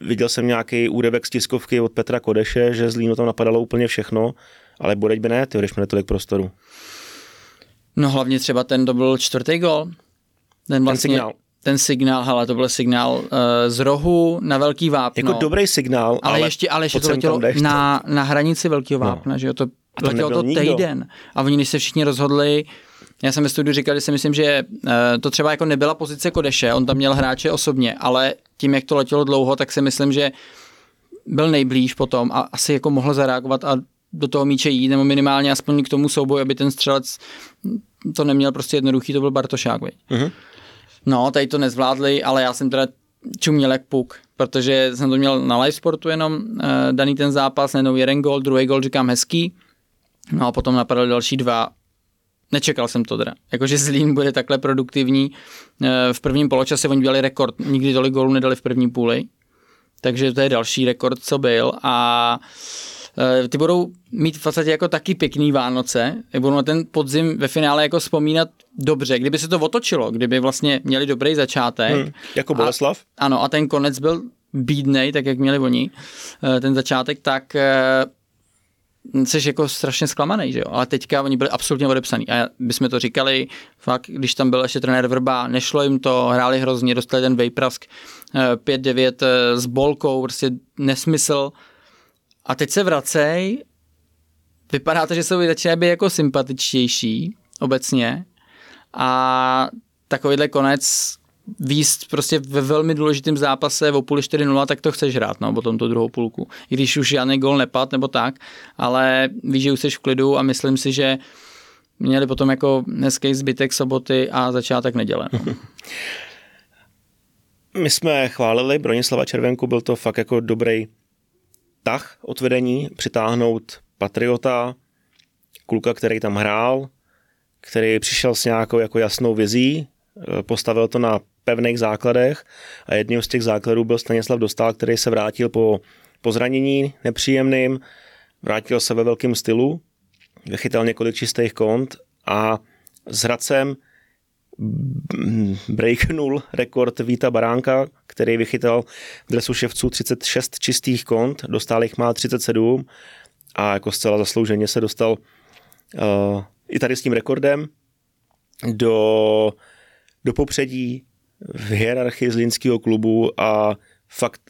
Speaker 2: Viděl jsem nějaký úryvek z tiskovky od Petra Kodeše, že z Línu tam napadalo úplně všechno, ale Bodeď by ne, ty když měli tolik prostoru.
Speaker 1: No hlavně třeba ten to byl čtvrtý gol.
Speaker 2: Ten, vlastně, ten signál
Speaker 1: ten signál, hele, to byl signál uh, z rohu na velký vápno.
Speaker 2: Jako dobrý signál,
Speaker 1: ale, ale ještě, ale ještě to letělo na, na hranici velkého no. vápna, no. že jo, to, to letělo to týden. Nikdo. A oni, když se všichni rozhodli, já jsem ve studiu říkal, že si myslím, že uh, to třeba jako nebyla pozice Kodeše, on tam měl hráče osobně, ale tím, jak to letělo dlouho, tak si myslím, že byl nejblíž potom a asi jako mohl zareagovat a do toho míče jít, nebo minimálně aspoň k tomu souboji, aby ten střelec to neměl prostě jednoduchý, to byl Bartošák, uh-huh. No, tady to nezvládli, ale já jsem teda čuměl jak puk, protože jsem to měl na live sportu jenom uh, daný ten zápas, najednou jeden gol, druhý gol říkám hezký, no a potom napadaly další dva. Nečekal jsem to teda. Jakože Zlín bude takhle produktivní. Uh, v prvním poločase oni dělali rekord, nikdy tolik gólů nedali v první půli, takže to je další rekord, co byl a uh, ty budou mít v podstatě jako taky pěkný Vánoce, budou na ten podzim ve finále jako vzpomínat dobře, kdyby se to otočilo, kdyby vlastně měli dobrý začátek. Hmm,
Speaker 2: jako Boleslav?
Speaker 1: A, ano, a ten konec byl bídnej, tak jak měli oni, eh, ten začátek, tak eh, jsi jako strašně zklamaný, že jo? Ale teďka oni byli absolutně odepsaný. A bychom to říkali, fakt, když tam byl ještě trenér Vrba, nešlo jim to, hráli hrozně, dostali ten Vejprask 5-9 s bolkou, prostě nesmysl. A teď se vracej, vypadá to, že jsou začínají být jako sympatičtější obecně a takovýhle konec výst prostě ve velmi důležitém zápase o půli 4-0, tak to chceš hrát, no, potom tu druhou půlku. I když už žádný gol nepad nebo tak, ale víš, že už jsi v klidu a myslím si, že měli potom jako hezký zbytek soboty a začátek neděle. No.
Speaker 2: My jsme chválili Bronislava Červenku, byl to fakt jako dobrý tah od vedení, přitáhnout Patriota, kluka, který tam hrál, který přišel s nějakou jako jasnou vizí, eh, postavil to na pevných základech a jedním z těch základů byl Stanislav Dostal, který se vrátil po, po zranění nepříjemným, vrátil se ve velkém stylu, vychytal několik čistých kont a s Hradcem breaknul rekord Víta Baránka, který vychytal v dresu ševců 36 čistých kont, dostal jich má 37 a jako zcela zaslouženě se dostal uh, i tady s tím rekordem do, do popředí v hierarchii zlínského klubu a fakt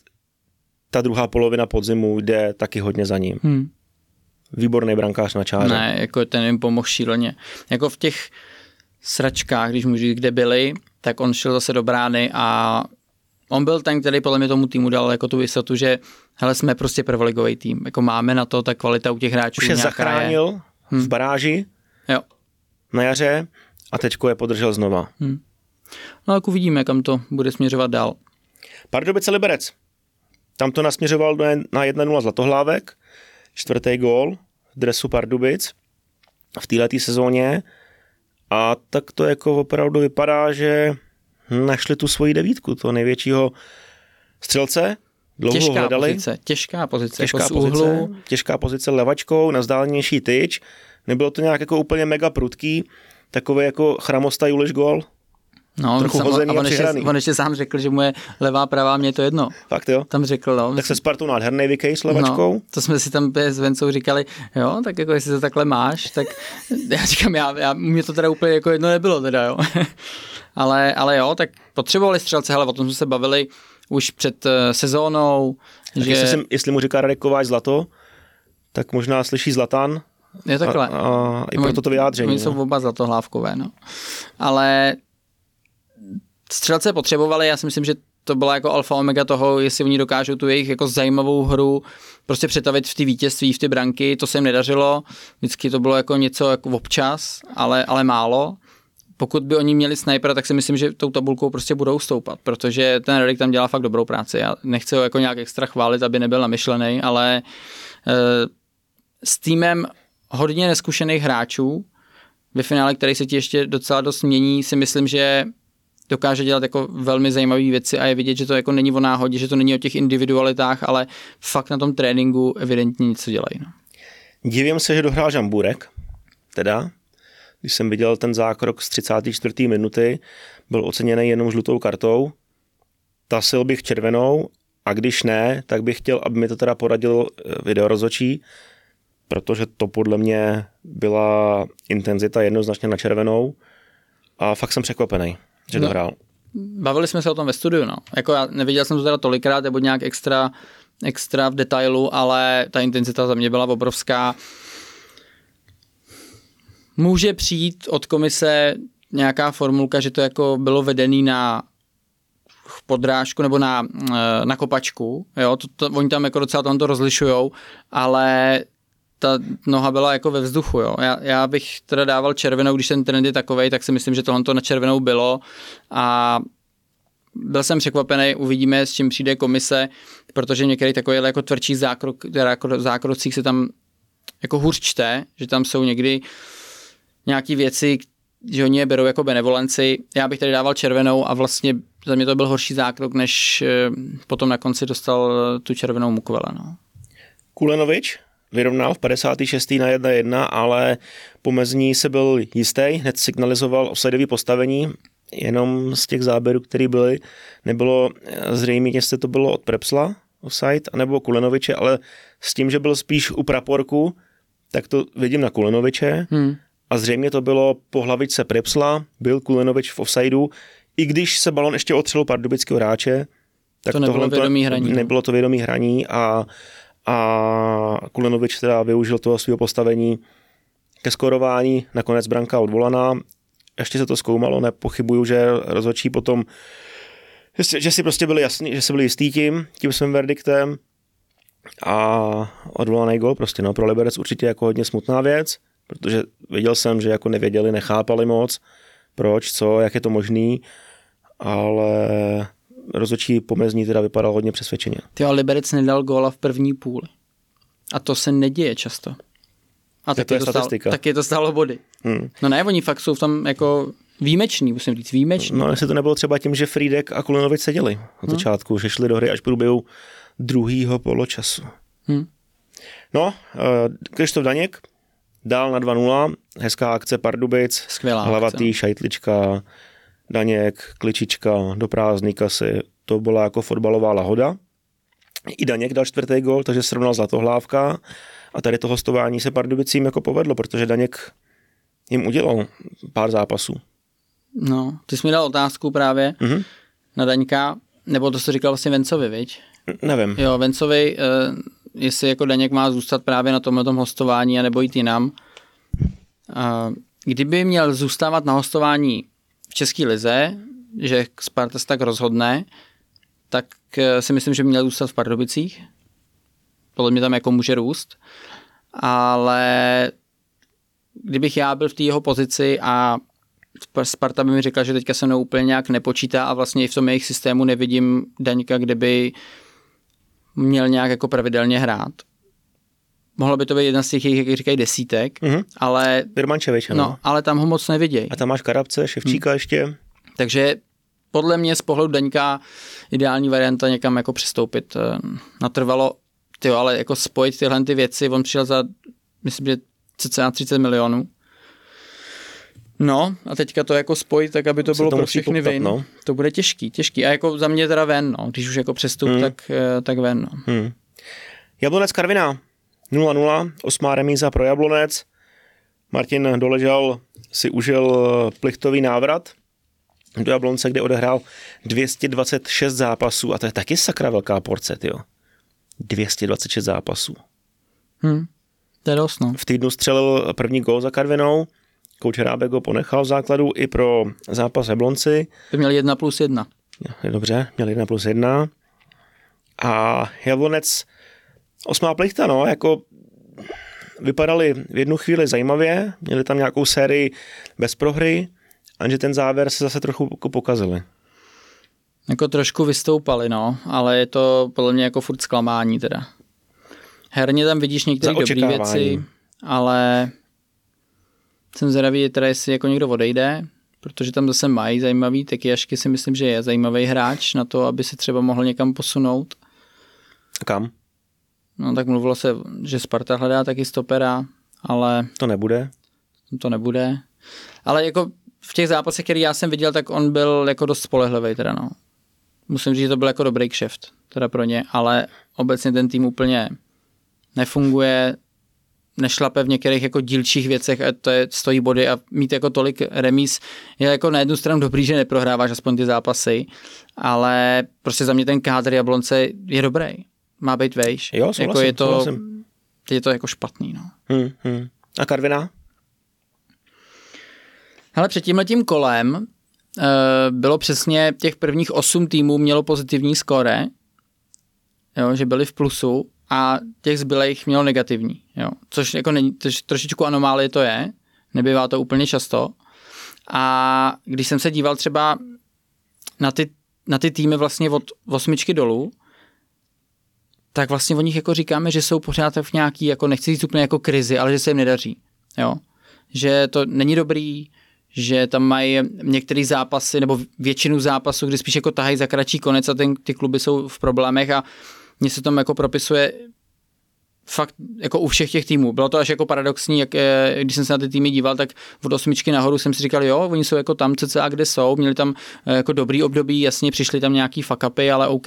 Speaker 2: ta druhá polovina podzimu jde taky hodně za ním. Hmm. Výborný brankář na čáře.
Speaker 1: Ne, jako ten jim pomohl šíleně. Jako v těch sračkách, když můžu říct, kde byli, tak on šel zase do brány a on byl ten, který podle mě tomu týmu dal jako tu jistotu, že hele, jsme prostě prvoligový tým, jako máme na to, ta kvalita u těch hráčů
Speaker 2: Už je zachránil je. v hm. baráži
Speaker 1: jo.
Speaker 2: na jaře a teďko je podržel znova. Hmm.
Speaker 1: No tak uvidíme, kam to bude směřovat dál.
Speaker 2: Pardubice Liberec. Tam to nasměřoval na 1-0 Zlatohlávek, čtvrtý gól v dresu Pardubic v této sezóně. A tak to jako opravdu vypadá, že našli tu svoji devítku, to největšího střelce Dlouho
Speaker 1: těžká
Speaker 2: hledali.
Speaker 1: pozice, těžká pozice,
Speaker 2: Těžká
Speaker 1: jako
Speaker 2: pozice,
Speaker 1: úhlu.
Speaker 2: těžká pozice levačkou na vzdálenější tyč. Nebylo to nějak jako úplně mega prudký, takový jako chramosta Juliš gol.
Speaker 1: No,
Speaker 2: trochu
Speaker 1: sam-
Speaker 2: hozený a
Speaker 1: on, ještě, on ještě sám řekl, že mu je levá, pravá, mě je to jedno.
Speaker 2: Fakt jo.
Speaker 1: Tam řekl, no.
Speaker 2: Tak se Spartou nádherný vykej s levačkou.
Speaker 1: No, to jsme si tam s Vencou říkali, jo, tak jako jestli to takhle máš, tak já říkám, já, já mě to teda úplně jako jedno nebylo teda, jo. ale, ale jo, tak potřebovali střelce, hele, o tom jsme se bavili už před uh, sezónou,
Speaker 2: Tak
Speaker 1: že
Speaker 2: jestli, jsem, jestli mu říká Radek Kováč zlato, tak možná slyší Zlatan
Speaker 1: je takhle.
Speaker 2: a, a i proto to vyjádření.
Speaker 1: Oni jsou
Speaker 2: no.
Speaker 1: oba zlatohlávkové, no. Ale střelce potřebovali, já si myslím, že to byla jako alfa omega toho, jestli oni dokážou tu jejich jako zajímavou hru prostě přetavit v ty vítězství, v ty branky, to se jim nedařilo, vždycky to bylo jako něco jako občas, ale, ale málo. Pokud by oni měli snipera, tak si myslím, že tou tabulkou prostě budou stoupat, protože ten Redik tam dělá fakt dobrou práci. Já nechci ho jako nějak extra chválit, aby nebyl namyšlený, ale e, s týmem hodně neskušených hráčů ve finále, který se ti ještě docela dost mění, si myslím, že dokáže dělat jako velmi zajímavé věci a je vidět, že to jako není o náhodě, že to není o těch individualitách, ale fakt na tom tréninku evidentně něco dělají. No.
Speaker 2: Divím se, že dohrál Žamburek, teda, když jsem viděl ten zákrok z 34. minuty, byl oceněný jenom žlutou kartou, tasil bych červenou a když ne, tak bych chtěl, aby mi to teda poradil eh, videorozočí, protože to podle mě byla intenzita jednoznačně na červenou a fakt jsem překvapený, že
Speaker 1: No.
Speaker 2: dohrál.
Speaker 1: Bavili jsme se o tom ve studiu, no. Jako já neviděl jsem to teda tolikrát, nebo nějak extra, extra v detailu, ale ta intenzita za mě byla obrovská. Může přijít od komise nějaká formulka, že to jako bylo vedený na podrážku nebo na, eh, na kopačku, jo, to, to, oni tam jako docela tam to rozlišujou, ale ta noha byla jako ve vzduchu, jo. Já, já bych teda dával červenou, když ten trend je takovej, tak si myslím, že tohle to na červenou bylo a byl jsem překvapený, uvidíme, s čím přijde komise, protože některý takový jako tvrdší zákrok, jako zákrocích se tam jako hůř čte, že tam jsou někdy nějaké věci, že oni je berou jako benevolenci. Já bych tady dával červenou a vlastně za mě to byl horší zákrok, než eh, potom na konci dostal tu červenou mukvele. No.
Speaker 2: Kulenovič vyrovnal v 56. na 1-1, ale pomezní se byl jistý, hned signalizoval offsideový postavení, jenom z těch záběrů, které byly, nebylo zřejmě, jestli to bylo od Prepsla offside, anebo Kulenoviče, ale s tím, že byl spíš u praporku, tak to vidím na Kulenoviče
Speaker 1: Hmm.
Speaker 2: a zřejmě to bylo po hlavičce Prepsla, byl Kulenovič v offsideu, i když se balon ještě otřel pardubického hráče, tak
Speaker 1: To nebylo
Speaker 2: tohle
Speaker 1: vědomý hraní, no.
Speaker 2: Nebylo to vědomý hraní a, a Kulenovič teda využil toho svého postavení ke skorování, nakonec branka odvolaná. Ještě se to zkoumalo, nepochybuju, že rozhodčí potom, že si, že si prostě byli jasný, že si byli jistý tím, tím svým verdiktem a odvolaný gol prostě, no, pro Liberec určitě jako hodně smutná věc, protože viděl jsem, že jako nevěděli, nechápali moc, proč, co, jak je to možný, ale rozhodčí pomezní teda vypadal hodně přesvědčeně.
Speaker 1: Ty Liberec nedal góla v první půli. A to se neděje často. A
Speaker 2: Tak to je
Speaker 1: to, stálo,
Speaker 2: statistika.
Speaker 1: taky to stálo body.
Speaker 2: Hmm.
Speaker 1: No ne, oni fakt jsou v tom jako výjimeční, musím říct, výjimeční.
Speaker 2: No, jestli to nebylo třeba tím, že Friedek a Kulinovič seděli od začátku, že šli do hry až v průběhu druhého poločasu.
Speaker 1: Hm.
Speaker 2: No, uh, Krištof Daněk dál na 2-0, hezká akce Pardubic,
Speaker 1: Skvělá
Speaker 2: hlavatý,
Speaker 1: akce.
Speaker 2: šajtlička, Daněk, kličička, do prázdný kasy, to byla jako fotbalová lahoda. I Daněk dal čtvrtý gol, takže srovnal zlatohlávka a tady to hostování se Pardubicím jako povedlo, protože Daněk jim udělal pár zápasů.
Speaker 1: No, ty jsi mi dal otázku právě
Speaker 2: Mhm.
Speaker 1: na Daňka, nebo to jsi říkal vlastně Vencovi, viď?
Speaker 2: Nevím.
Speaker 1: Jo, Vencovi, uh, jestli jako Daněk má zůstat právě na tomhle tom hostování a nebo jít jinam. Uh, kdyby měl zůstávat na hostování v České lize, že Sparta se tak rozhodne, tak eh, si myslím, že měl zůstat v Pardubicích. Podle mě tam jako může růst. Ale kdybych já byl v té jeho pozici a Sparta by mi řekla, že teďka se mnou úplně nějak nepočítá a vlastně i v tom jejich systému nevidím Daňka, kde by měl nějak jako pravidelně hrát. Mohlo by to být jedna z těch, jak říkají, desítek,
Speaker 2: Mhm.
Speaker 1: ale,
Speaker 2: Birmančevič, ano.
Speaker 1: no, ale tam ho moc nevidějí.
Speaker 2: A tam máš Karabce, Ševčíka ještě.
Speaker 1: Takže podle mě z pohledu Daňka ideální varianta někam jako přistoupit. Eh, natrvalo, ty ale jako spojit tyhle ty věci, on přišel za, myslím, že cca 30 milionů. No a teďka to jako spojit tak, aby to
Speaker 2: Se
Speaker 1: bylo
Speaker 2: to
Speaker 1: pro všechny
Speaker 2: poptat,
Speaker 1: vin.
Speaker 2: no.
Speaker 1: To bude těžký, těžký. A jako za mě teda ven, no. Když už jako přestup,
Speaker 2: Hmm.
Speaker 1: tak, eh, tak ven, no.
Speaker 2: Hmm. Jablonec Karviná 0-0, osmá remíza pro Jablonec. Martin Doležal si užil plichtový návrat do Jablonce, kde odehrál 226 zápasů a to je taky sakra velká porce, jo. 226 zápasů.
Speaker 1: Hm. To je dost, no.
Speaker 2: V týdnu střelil první gól za Karvinou, kouč Rábek ho ponechal v základu i pro zápas Jablonci.
Speaker 1: By měl jedna plus jedna.
Speaker 2: Je dobře, měl 1 plus 1. A Jablonec, osmá plichta, no, jako vypadali v jednu chvíli zajímavě, měli tam nějakou sérii bez prohry, a ten závěr se zase trochu jako pokazili.
Speaker 1: Jako trošku vystoupali, no, ale je to podle mě jako furt zklamání teda. Herně tam vidíš některé dobré věci, ale jsem zvědavý, teda jestli jako někdo odejde, protože tam zase mají zajímavý, taky Jašky si myslím, že je zajímavý hráč na to, aby se třeba mohl někam posunout.
Speaker 2: A kam?
Speaker 1: No tak mluvilo se, že Sparta hledá taky stopera, ale
Speaker 2: To nebude.
Speaker 1: to nebude. Ale jako v těch zápasech, který já jsem viděl, tak on byl jako dost spolehlivý teda no. Musím říct, že to byl jako dobrý kšeft teda pro ně, ale obecně ten tým úplně nefunguje, nešlape v některých jako dílčích věcech a to je, stojí body a mít jako tolik remíz je jako na jednu stranu dobrý, že neprohráváš aspoň ty zápasy, ale prostě za mě ten kádr Jablonce je dobrý. Má být vejš.
Speaker 2: Jo, souhlasím,
Speaker 1: jako je to,
Speaker 2: souhlasím.
Speaker 1: je to jako špatný, no.
Speaker 2: Hmm, hmm. A Karviná?
Speaker 1: Hele, před tím letím kolem uh, bylo přesně těch prvních osm týmů mělo pozitivní skóre, jo, že byli v plusu a těch zbylejch mělo negativní, jo, což jako není, což trošičku anomálie to je, nebývá to úplně často. A když jsem se díval třeba na ty, na ty týmy vlastně od osmičky dolů, tak vlastně o nich jako říkáme, že jsou pořád v nějaký, jako nechci říct úplně jako krizi, ale že se jim nedaří. Jo? Že to není dobrý, že tam mají některé zápasy nebo většinu zápasů, kdy spíš jako tahají za kratší konec a ten, ty kluby jsou v problémech a mně se tam jako propisuje fakt jako u všech těch týmů. Bylo to až jako paradoxní, jak, eh, když jsem se na ty týmy díval, tak od osmičky nahoru jsem si říkal, jo, oni jsou jako tam cca, kde jsou, měli tam eh, jako dobrý období, jasně přišli tam nějaký fuck upy, ale OK.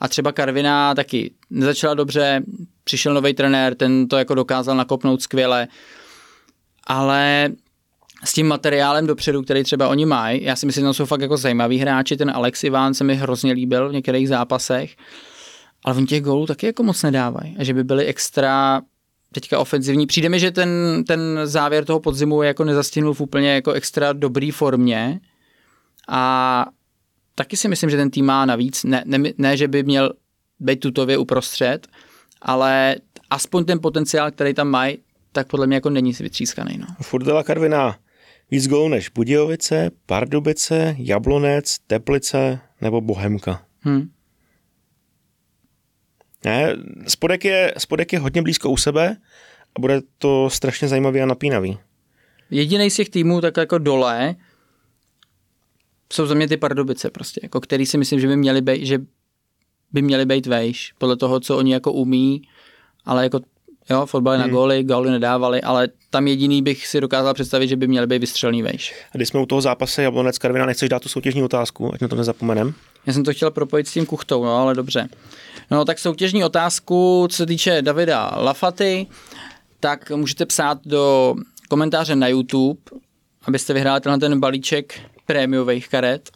Speaker 1: A třeba Karvina taky nezačala dobře, přišel nový trenér, ten to jako dokázal nakopnout skvěle, ale s tím materiálem dopředu, který třeba oni mají, já si myslím, že tam jsou fakt jako zajímaví hráči, ten Alex Iván se mi hrozně líbil v některých zápasech, ale oni těch gólů taky jako moc nedávají. A že by byli extra teďka ofenzivní. Přijde mi, že ten, ten závěr toho podzimu je jako nezastihnul v úplně jako extra dobrý formě a taky si myslím, že ten tým má navíc, ne, ne, ne že by měl být tutově uprostřed, ale aspoň ten potenciál, který tam mají, tak podle mě jako není vytřískaný. No.
Speaker 2: Furt dala Karviná víc gólů než Budějovice, Pardubice, Jablonec, Teplice nebo Bohemka.
Speaker 1: Hm.
Speaker 2: Ne, spodek je, spodek je hodně blízko u sebe a bude to strašně zajímavý a napínavý.
Speaker 1: Jediný z těch týmů tak jako dole jsou za mě ty Pardubice prostě, jako který si myslím, že by měli být, že by měli být vejš, podle toho, co oni jako umí, ale jako jo, fotbal hmm. na góly, góly nedávali, ale tam jediný bych si dokázal představit, že by měli být vystřelný vejš.
Speaker 2: A když jsme u toho zápase Jablonec Karviná, nechceš dát tu soutěžní otázku, ať na to nezapomenem?
Speaker 1: Já jsem to chtěl propojit s tím kuchtou, no ale dobře. No tak soutěžní otázku, co se týče Davida Lafaty, tak můžete psát do komentáře na YouTube, abyste vyhráli tenhle ten balíček prémiových karet,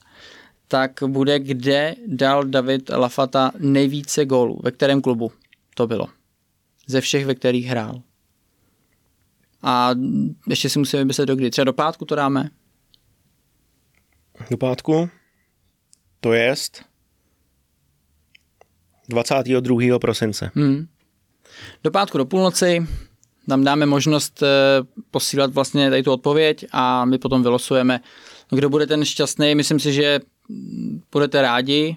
Speaker 1: tak bude, kde dal David Lafata nejvíce gólů, ve kterém klubu to bylo. Ze všech, ve kterých hrál. A ještě si musíme vymyslet do kdy. Třeba do pátku to dáme?
Speaker 2: Do pátku? To jest 22. prosince.
Speaker 1: Hmm. Do pátku do půlnoci tam dáme možnost eh, posílat vlastně tady tu odpověď a my potom vylosujeme, kdo bude ten šťastný. Myslím si, že budete rádi,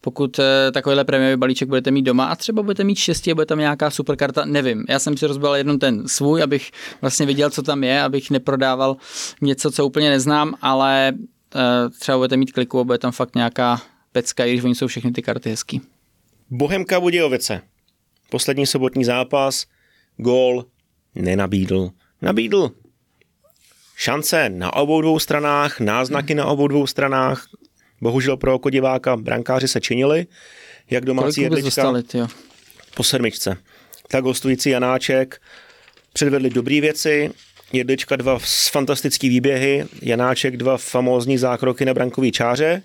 Speaker 1: pokud eh, takovýhle prémiový balíček budete mít doma a třeba budete mít štěstí bude tam nějaká super karta, nevím. Já jsem si rozbal jenom ten svůj, abych vlastně viděl, co tam je, abych neprodával něco, co úplně neznám, ale eh, třeba budete mít kliku a bude tam fakt nějaká pecka, i když oni jsou všechny ty karty hezký.
Speaker 2: Bohemka Budějovice. Poslední sobotní zápas, gól nenabídl. Nabídl šance na obou dvou stranách, náznaky na obou dvou stranách. Bohužel pro oko diváka brankáři se činili, jak domácí jedlička
Speaker 1: dostali, tyjo?
Speaker 2: po sedmičce. Tak hostující Janáček předvedli dobré věci, jedlička dva fantastické výběhy, Janáček dva famózní zákroky na brankový čáře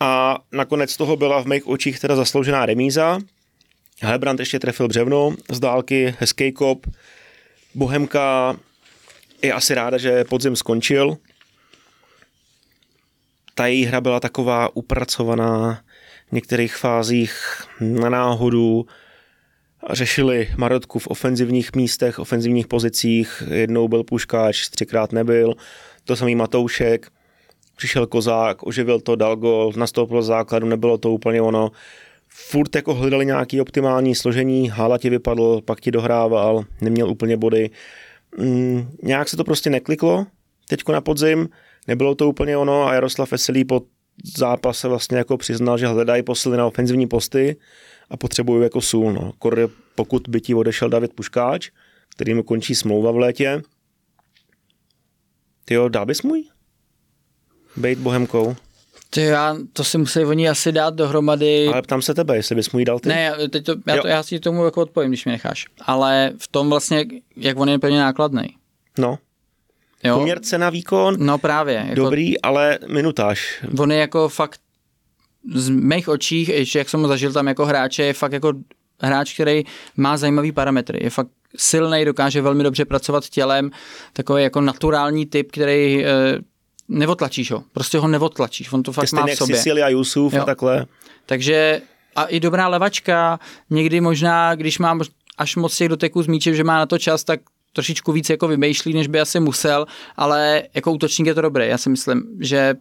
Speaker 2: a nakonec toho byla v mých očích teda zasloužená remíza. Hebrant ještě trefil břevno z dálky, hezký kop. Bohemka je asi ráda, že podzim skončil. Ta její hra byla taková upracovaná v některých fázích na náhodu. Řešili Marotku v ofenzivních místech, ofenzivních pozicích. Jednou byl Puškáč, třikrát nebyl. To samý Matoušek. Přišel Kozák, oživil to, dal gol, nastoupil základu, nebylo to úplně ono. Furt jako hledali nějaký optimální složení, Hála ti vypadl, pak ti dohrával, neměl úplně body mm, nějak se to prostě nekliklo teďko na podzim, nebylo to úplně ono a Jaroslav Veselý po zápase vlastně jako přiznal, že hledají posily na ofenzivní posty a potřebují jako sůl. No. Kor, pokud by ti odešel David Puškáč, který mu končí smlouva v létě, ty jo, dal bys můj? Bejt bohemkou.
Speaker 1: Ty já, to si musí oni asi dát dohromady.
Speaker 2: Ale ptám se tebe, jestli bys mu jí dal ty.
Speaker 1: Ne, teď to, já, to, já si tomu jako odpovím, když mi necháš. Ale v tom vlastně, jak on je plně nákladný.
Speaker 2: No. Jo? Poměr cena výkon.
Speaker 1: No právě.
Speaker 2: Jako, dobrý, ale minutáž.
Speaker 1: On je jako fakt z mých očích, ještě jak jsem ho zažil tam jako hráče, je fakt jako hráč, který má zajímavý parametry. Je fakt silný, dokáže velmi dobře pracovat tělem, takový jako naturální typ, který eh, nevotlačíš ho, prostě ho nevotlačíš, on to fakt má v sobě.
Speaker 2: Sicilia, Jusuf jo. a takhle.
Speaker 1: Takže a i dobrá levačka, někdy možná, když mám až moc těch doteků s míčem, že má na to čas, tak trošičku víc jako vymýšlí, než by asi musel, ale jako útočník je to dobré. Já si myslím, že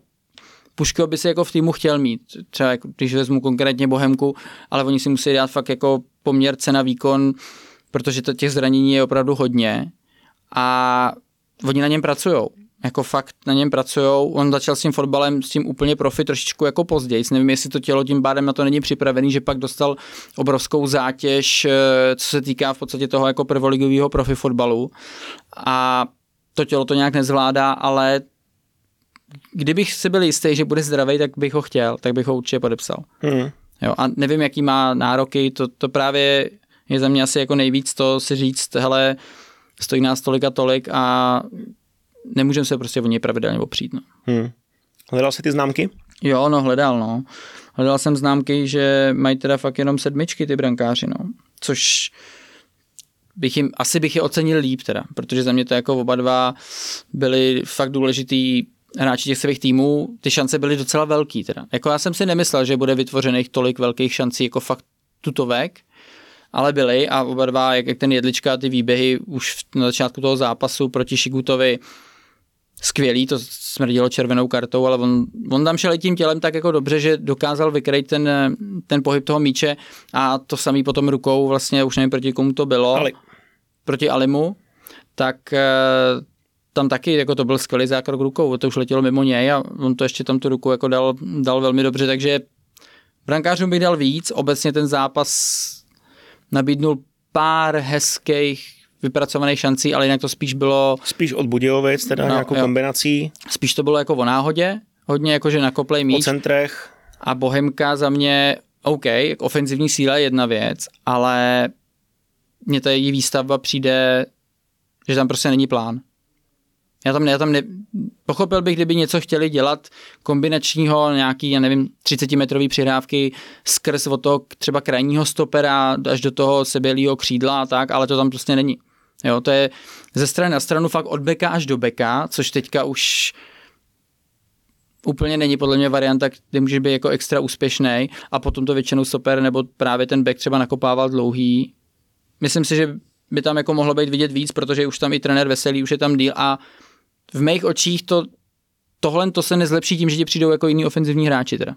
Speaker 1: Puško by si jako v týmu chtěl mít, třeba jako, když vezmu konkrétně Bohemku, ale oni si musí dát fakt jako poměr cena výkon, protože to těch zranění je opravdu hodně a oni na něm pracují jako fakt na něm pracují. On začal s tím fotbalem, s tím úplně profi trošičku jako později. Nevím, jestli to tělo tím pádem na to není připravený, že pak dostal obrovskou zátěž, eh, co se týká v podstatě toho jako prvoligového profi fotbalu. A to tělo to nějak nezvládá, ale kdybych si byl jistý, že bude zdravý, tak bych ho chtěl, tak bych ho určitě podepsal. Hmm. Jo, a nevím, jaký má nároky, to, to právě je za mě asi jako nejvíc to si říct, hele, stojí nás tolik a tolik a nemůžeme se prostě o něj pravidelně opřít. No.
Speaker 2: Hmm. Hledal jsi ty známky?
Speaker 1: Jo, no hledal, no. Hledal jsem známky, že mají teda fakt jenom sedmičky ty brankáři, no. Což bych jim, asi bych je ocenil líp teda, protože za mě to jako oba dva byli fakt důležitý hráči těch svých týmů, ty šance byly docela velký teda. Jako já jsem si nemyslel, že bude vytvořených tolik velkých šancí jako fakt tutovek, ale byly a oba dva, jak, jak ten jedlička, ty výběhy už na začátku toho zápasu proti Šigutovi, skvělý, to smrdilo červenou kartou, ale on, on tam šel tím tělem tak jako dobře, že dokázal vykrejt ten, ten pohyb toho míče a to samý potom rukou, vlastně už nevím proti komu to bylo,
Speaker 2: Ali.
Speaker 1: proti Alimu, tak eh, tam taky jako to byl skvělý zákrok rukou, to už letělo mimo něj a on to ještě tam tu ruku jako dal, dal velmi dobře, takže brankářům bych dal víc, obecně ten zápas nabídnul pár hezkých vypracovaných šancí, ale jinak to spíš bylo...
Speaker 2: Spíš od Budějovic, teda no, nějakou jo. kombinací.
Speaker 1: Spíš to bylo jako o náhodě, hodně jako, že nakoplej míč.
Speaker 2: O centrech.
Speaker 1: A Bohemka za mě, OK, ofenzivní síla je jedna věc, ale mně ta její výstavba přijde, že tam prostě není plán. Já tam, já tam ne, pochopil bych, kdyby něco chtěli dělat kombinačního, nějaký, já nevím, 30-metrový přihrávky skrz od toho třeba krajního stopera až do toho sebělého křídla a tak, ale to tam prostě není. Jo, to je ze strany na stranu fakt od beka až do beka, což teďka už úplně není podle mě varianta, kde může být jako extra úspěšný a potom to většinou stoper nebo právě ten back třeba nakopával dlouhý. Myslím si, že by tam jako mohlo být vidět víc, protože už tam i trenér Veselý, už je tam díl a v mých očích to, tohle to se nezlepší tím, že ti přijdou jako jiní ofenzivní hráči teda.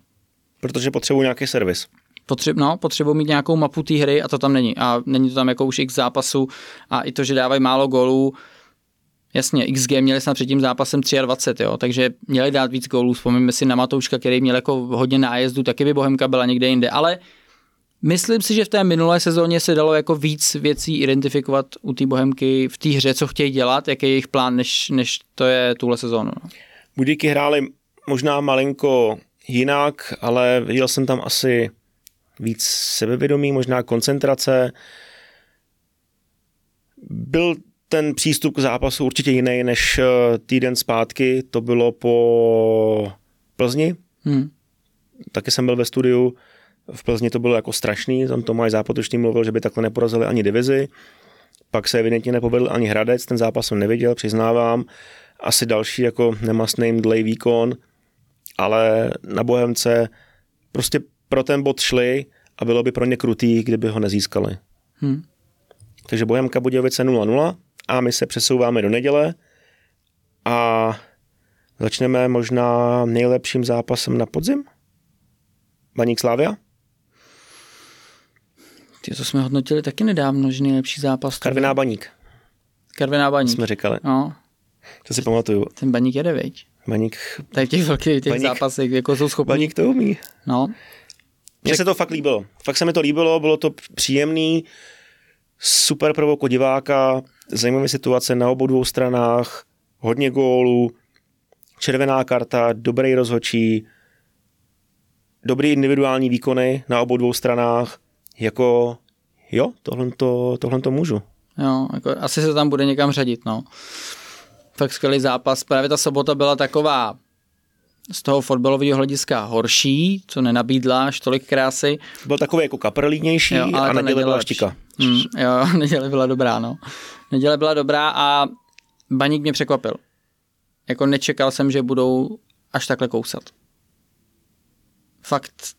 Speaker 2: Protože potřebují nějaký servis.
Speaker 1: Potřeb, no, potřebují mít nějakou mapu té hry a to tam není. A není to tam jako už x zápasu a i to, že dávají málo gólů, Jasně, XG měli snad před tím zápasem 23, jo, takže měli dát víc gólů. Vzpomeňme si na Matouška, který měl jako hodně nájezdu, taky by Bohemka byla někde jinde, ale myslím si, že v té minulé sezóně se dalo jako víc věcí identifikovat u té Bohemky v té hře, co chtějí dělat, jaký je jejich plán, než, než to je tuhle sezónu. No.
Speaker 2: Budíky hráli možná malinko jinak, ale viděl jsem tam asi víc sebevědomí, možná koncentrace. Byl ten přístup k zápasu určitě jiný než eh, týden zpátky. To bylo po Plzni. Hmm. Taky jsem byl ve studiu. V Plzni to bylo jako strašný, tam Tomáš Zápotočný mluvil, že by takhle neporazili ani divizi. Pak se evidentně nepovedl ani Hradec, ten zápas jsem neviděl, přiznávám. Asi další jako nemastný mdlej výkon, ale na Bohemce prostě pro ten bod šli a bylo by pro ně krutý, kdyby ho nezískali. Hmm. Takže Bohemka Budějovice 0-0 a my se přesouváme do neděle a začneme možná nejlepším zápasem na podzim. Baník Slávia?
Speaker 1: Ty, to jsme hodnotili taky nedávno, že nejlepší zápas.
Speaker 2: Karviná Baník.
Speaker 1: Karviná Baník.
Speaker 2: Jsme říkali.
Speaker 1: No.
Speaker 2: To si pamatuju.
Speaker 1: Ten Baník jede, veď?
Speaker 2: Baník...
Speaker 1: Tak těch velkých těch baník, zápasech, jako jsou schopní.
Speaker 2: Baník to umí.
Speaker 1: No.
Speaker 2: Mně se to fakt líbilo. Fakt se mi to líbilo, bylo to příjemný, super pro oko diváka, zajímavé situace na obou dvou stranách, hodně gólů, červená karta, dobrý rozhočí, dobrý individuální výkony na obou dvou stranách, jako jo, tohle to, tohle to můžu.
Speaker 1: Jo, jako asi se tam bude někam řadit, no. Fakt skvělý zápas. Právě ta sobota byla taková z toho fotbalového hlediska horší, co nenabídla až tolik krásy.
Speaker 2: Byl takový jako kaprlínější jo, a neděle byla štika.
Speaker 1: Mm, jo, neděle byla dobrá, no. Neděle byla dobrá a Baník mě překvapil. Jako nečekal jsem, že budou až takhle kousat. Fakt,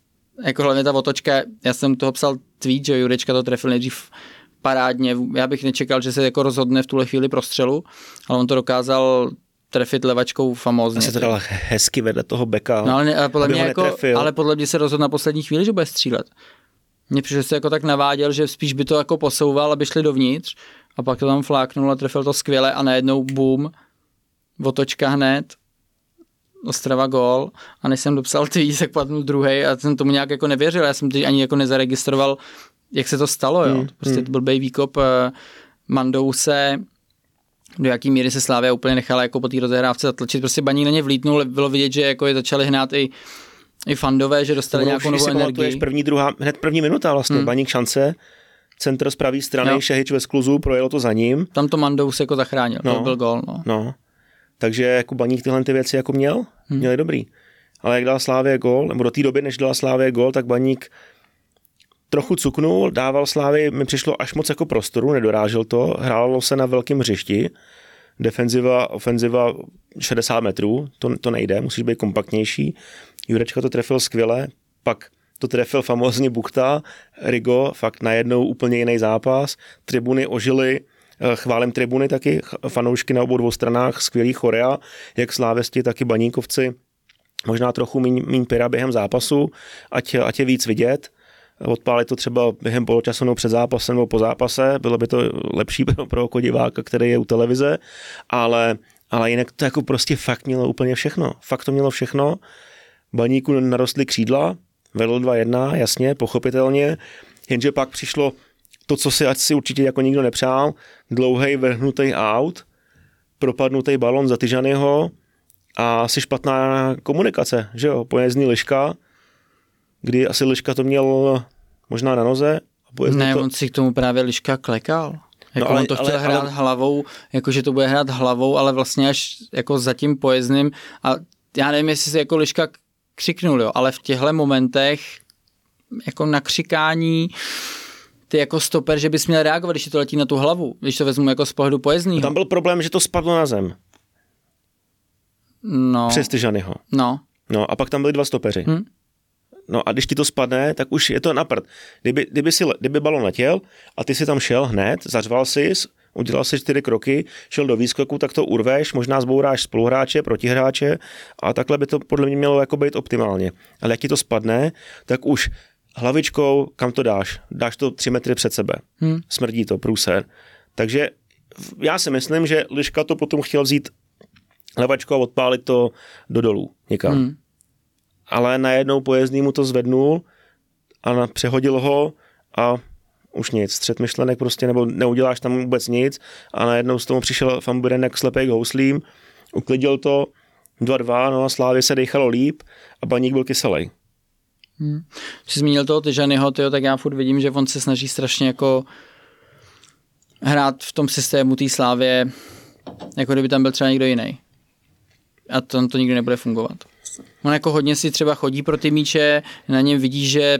Speaker 1: jako hlavně ta otočka, já jsem toho psal tweet, že Jurečka to trefil nejdřív parádně, já bych nečekal, že se jako rozhodne v tuhle chvíli prostřelu, ale on to dokázal trefit levačkou famózně.
Speaker 2: se to dal hezky vedle toho beka,
Speaker 1: no, ale, ne, ale podle mě jako, ale podle mě se rozhodl na poslední chvíli, že bude střílet. Mně přišlo, že se jako tak naváděl, že spíš by to jako posouval, aby šli dovnitř a pak to tam fláknul a trefil to skvěle a najednou boom, otočka hned, Ostrava gol a než jsem dopsal tweet, tak padnul druhý a jsem tomu nějak jako nevěřil, já jsem teď ani jako nezaregistroval, jak se to stalo, jo. Hmm, prostě hmm. to blbej výkop uh, Mandouse, do jaký míry se Slávia úplně nechala jako po té rozehrávce zatlačit. Prostě baní na ně vlítnul, bylo vidět, že jako je začali hnát i, i fandové, že dostali no, nějakou novou energii.
Speaker 2: První, druhá, hned první minuta vlastně, hmm. baník šance, centr z pravé strany, no. Šehič ve skluzu, projelo to za ním.
Speaker 1: Tam to Mandou se jako zachránil, no. to byl gol. No.
Speaker 2: no. Takže jako baník tyhle ty věci jako měl, hmm. měl je dobrý. Ale jak dal Slávě gol, nebo do té doby, než dala Slávě gol, tak baník trochu cuknul, dával Slávy, mi přišlo až moc jako prostoru, nedorážel to, hrálo se na velkém hřišti, defenziva, ofenziva 60 metrů, to, to nejde, musíš být kompaktnější. Jurečka to trefil skvěle, pak to trefil famózně Buchta, Rigo, fakt najednou úplně jiný zápas, tribuny ožily, eh, chválím tribuny taky, fanoušky na obou dvou stranách, skvělý chorea, jak slávesti, tak i baníkovci, možná trochu míň pyra během zápasu, ať, ať je víc vidět odpálit to třeba během poločasu nebo před zápasem nebo po zápase, bylo by to lepší pro, oko diváka, který je u televize, ale, ale jinak to jako prostě fakt mělo úplně všechno. Fakt to mělo všechno. Baníku narostly křídla, vedl 2-1, jasně, pochopitelně, jenže pak přišlo to, co si ať si určitě jako nikdo nepřál, dlouhý vrhnutý out, propadnutý balon za Tyžanyho a asi špatná komunikace, že jo, pojezdní liška, kdy asi Liška to měl možná na noze.
Speaker 1: A ne, to... on si k tomu právě Liška klekal. Jako no, ale, on to chtěl ale, hrát ale... hlavou, jakože to bude hrát hlavou, ale vlastně až jako za tím pojezdným a já nevím, jestli si jako Liška křiknul, jo, ale v těchto momentech jako na křikání ty jako stoper, že bys měl reagovat, když to letí na tu hlavu, když to vezmu jako z pohledu pojezdního.
Speaker 2: Tam byl problém, že to spadlo na zem.
Speaker 1: No.
Speaker 2: Přes Tyžanyho.
Speaker 1: No.
Speaker 2: No a pak tam byli dva stopeři. Hmm. No a když ti to spadne, tak už je to na prd. Kdyby, kdyby, si, kdyby balon letěl a ty si tam šel hned, zařval si, udělal si čtyři kroky, šel do výskoku, tak to urveš, možná zbouráš spoluhráče, protihráče a takhle by to podle mě mělo jako být optimálně. Ale jak ti to spadne, tak už hlavičkou, kam to dáš? Dáš to tři metry před sebe. Hmm. Smrdí to, průser. Takže já si myslím, že Liška to potom chtěl vzít levačku a odpálit to do dolů někam. Hmm. Ale najednou pojezdný mu to zvednul a přehodil ho a už nic, střed myšlenek prostě, nebo neuděláš tam vůbec nic a najednou z toho přišel Famburen jak slepý k houslím, uklidil to 2-2, no a Slávě se dechalo líp a baník byl kyselý.
Speaker 1: Hmm. Jsi zmínil toho Tyžanyho, tyjo, tak já furt vidím, že on se snaží strašně jako hrát v tom systému té Slávě, jako kdyby tam byl třeba někdo jiný. A to, to nikdy nebude fungovat. On jako hodně si třeba chodí pro ty míče, na něm vidí, že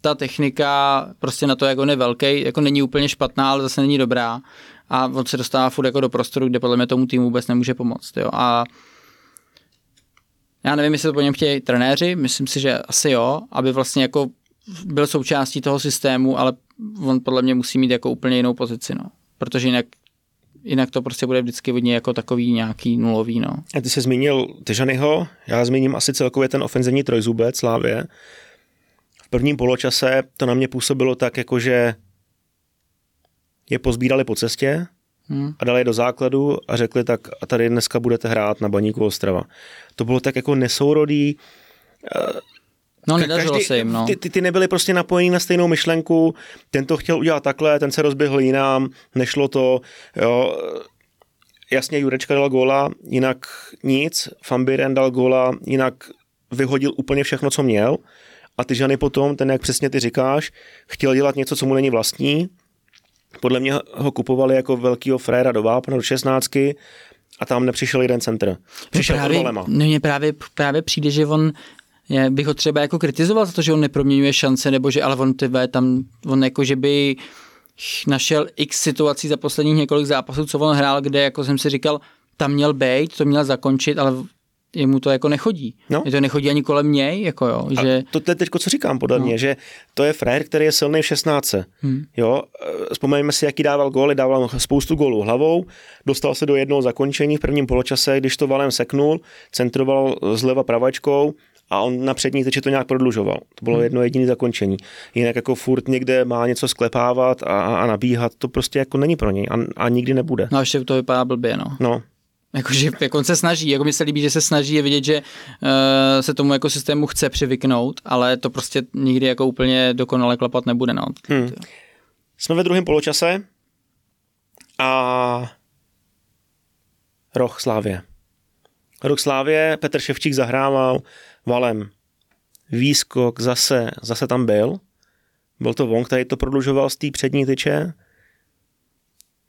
Speaker 1: ta technika prostě na to, jak on je velký, jako není úplně špatná, ale zase není dobrá. A on se dostává furt jako do prostoru, kde podle mě tomu týmu vůbec nemůže pomoct. Jo. A já nevím, jestli to po něm chtějí trenéři, myslím si, že asi jo, aby vlastně jako byl součástí toho systému, ale on podle mě musí mít jako úplně jinou pozici, no. Protože jinak jinak to prostě bude vždycky hodně jako takový nějaký nulový, no.
Speaker 2: A ty jsi zmínil Tyžanyho, já zmíním asi celkově ten ofenzivní trojzubec Slávě. V prvním poločase to na mě působilo tak, jako že je pozbírali po cestě hmm. a dali je do základu a řekli tak a tady dneska budete hrát na Baníku Ostrava. To bylo tak jako nesourodý,
Speaker 1: eh, No, nedařilo každý, se jim, no.
Speaker 2: Ty, ty, ty nebyly prostě napojení na stejnou myšlenku, ten to chtěl udělat takhle, ten se rozběhl jinam, nešlo to, jo. Jasně, Jurečka dal góla, jinak nic, Fambiren dal góla, jinak vyhodil úplně všechno, co měl. A ty Žany potom, ten, jak přesně ty říkáš, chtěl dělat něco, co mu není vlastní. Podle mě ho kupovali jako velkýho fréra do Vápna, do šestnáctky, a tam nepřišel jeden centr. Přišel
Speaker 1: no právě, no mně právě, právě přijde, že on bych ho třeba jako kritizoval za to, že on neproměňuje šance, nebo že ale on tyve, tam, on jako, že by našel x situací za posledních několik zápasů, co on hrál, kde, jako jsem si říkal, tam měl být, to měl zakončit, ale jemu to jako nechodí. No. Je to nechodí ani kolem něj, jako jo. A že...
Speaker 2: To je teď, co říkám podle no. mě, že to je frér, který je silný v 16. Hmm. Jo, e, vzpomeňme si, jaký dával góly, dával spoustu gólů hlavou, dostal se do jednoho zakončení v prvním poločase, když to valem seknul, centroval zleva pravačkou, a on na přední tyči to nějak prodlužoval. To bylo hmm. jedno jediné zakončení. Jinak jako furt někde má něco sklepávat a, a nabíhat, to prostě jako není pro něj a, a nikdy nebude.
Speaker 1: No a ještě to vypadá blbě, no.
Speaker 2: No,
Speaker 1: Jakože jako on se snaží, jako mi se líbí, že se snaží je vidět, že uh, se tomu jako systému chce přivyknout, ale to prostě nikdy jako úplně dokonale klapat nebude. No. Hmm.
Speaker 2: Jsme ve druhém poločase a roh Slávě. Roh Slávě, Petr Ševčík zahrával valem. Výskok zase, zase tam byl. Byl to on, který to prodlužoval z té přední tyče.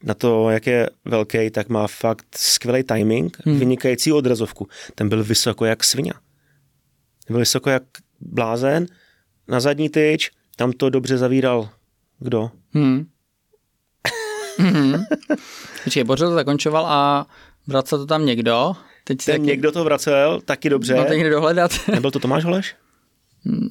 Speaker 2: Na to, jak je velký, tak má fakt skvělý timing, hmm. vynikající odrazovku. Ten byl vysoko jak svině. Byl vysoko jak blázen. Na zadní tyč, tam to dobře zavíral kdo? Hmm.
Speaker 1: hmm. Počkej, Bořil zakončoval a vracel to tam někdo.
Speaker 2: Teď Ten taky... někdo to vracel, taky dobře.
Speaker 1: Mám to někde dohledat.
Speaker 2: Nebyl to Tomáš Holeš?
Speaker 1: Hmm.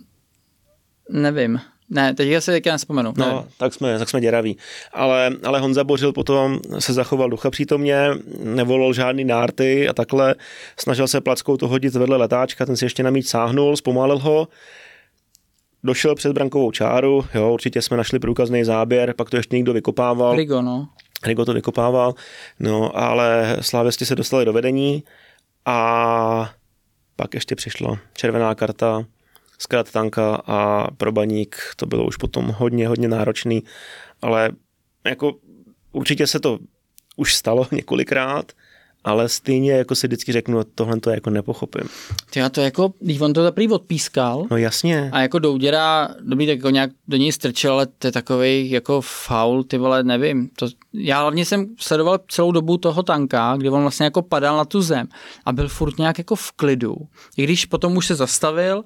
Speaker 1: Nevím. Ne, teď se teďka nespomenu.
Speaker 2: No, ne. tak jsme, tak jsme děraví. Ale, ale Honza Bořil potom se zachoval ducha přítomně, nevolil žádný nárty a takhle. Snažil se plackou to hodit vedle letáčka, ten si ještě na míč sáhnul, zpomalil ho. Došel před brankovou čáru, jo, určitě jsme našli průkazný záběr, pak to ještě někdo vykopával.
Speaker 1: Rigo, no.
Speaker 2: Rigo to vykopával, no ale slávěsti se dostali do vedení a pak ještě přišla červená karta, zkrát tanka a pro baník to bylo už potom hodně, hodně náročný, ale jako určitě se to už stalo několikrát, ale stejně jako si vždycky řeknu, tohle to jako nepochopím.
Speaker 1: Ty já to jako, když on to zaprý odpískal.
Speaker 2: No jasně.
Speaker 1: A jako Douděra, dobrý, tak jako nějak do něj strčil, ale to je takový jako faul, ty vole, nevím. To, já hlavně jsem sledoval celou dobu toho tanka, kdy on vlastně jako padal na tu zem a byl furt nějak jako v klidu. I když potom už se zastavil,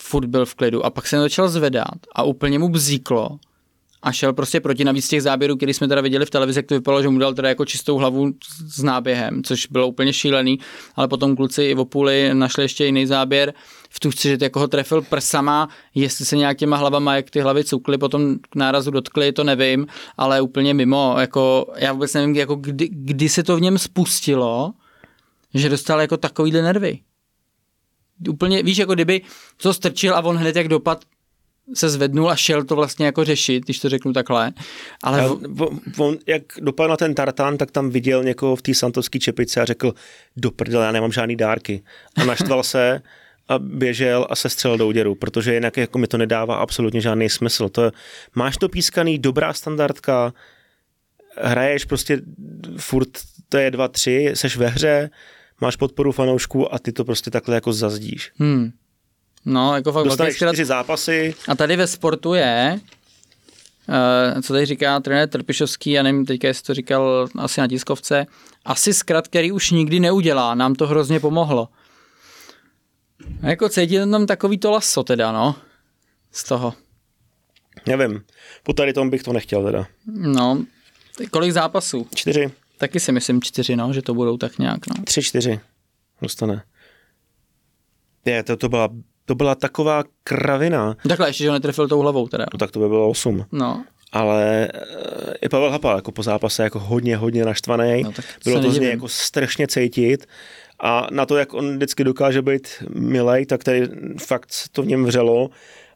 Speaker 1: furt byl v klidu a pak se začal zvedat a úplně mu bzíklo a šel prostě proti navíc těch záběrů, který jsme teda viděli v televizi, jak to vypadalo, že mu dal teda jako čistou hlavu s náběhem, což bylo úplně šílený, ale potom kluci i v Opuli našli ještě jiný záběr v tu že jako ho trefil prsama, jestli se nějak těma hlavama, jak ty hlavy cukly, potom k nárazu dotkli, to nevím, ale úplně mimo, jako já vůbec nevím, jako kdy, kdy se to v něm spustilo, že dostal jako takovýhle nervy. Úplně, víš, jako kdyby to strčil a on hned jak dopad se zvednul a šel to vlastně jako řešit, když to řeknu takhle. Ale
Speaker 2: A on, jak dopadl na ten tartán, tak tam viděl někoho v té santovské čepici a řekl, do prdele, já nemám žádný dárky. A naštval se a běžel a se střelil do úděru, protože jinak jako mi to nedává absolutně žádný smysl. To, je- máš to pískaný, dobrá standardka, hraješ prostě furt, to je 2-3, seš ve hře, máš podporu fanoušků a ty to prostě takhle jako zazdíš.
Speaker 1: hmm. No, jako fakt velký
Speaker 2: Dostaneš čtyři zápasy,
Speaker 1: A tady ve sportu je, uh, co tady říká trenér Trpišovský, já nevím, teďka jestli to říkal asi na tiskovce, asi zkrat, který už nikdy neudělá, nám to hrozně pomohlo. A jako cítit tam takový to laso teda, no, z toho.
Speaker 2: nevím, po tady tom bych to nechtěl teda.
Speaker 1: No, kolik zápasů?
Speaker 2: Čtyři,
Speaker 1: Taky si myslím čtyři, no, že to budou tak nějak, no.
Speaker 2: tři, čtyři dostane. Je, to, to, byla, to byla taková kravina,
Speaker 1: Takhle ještě, že ho netrefil tou hlavou teda.
Speaker 2: no tak to by bylo osm.
Speaker 1: No,
Speaker 2: Ale eh, i Pavel Hapal jako po zápase jako hodně, hodně naštvaný.
Speaker 1: No,
Speaker 2: bylo to z něj jako strašně cítit. A na to, jak on vždycky dokáže být milej, tak tady fakt to v něm vřelo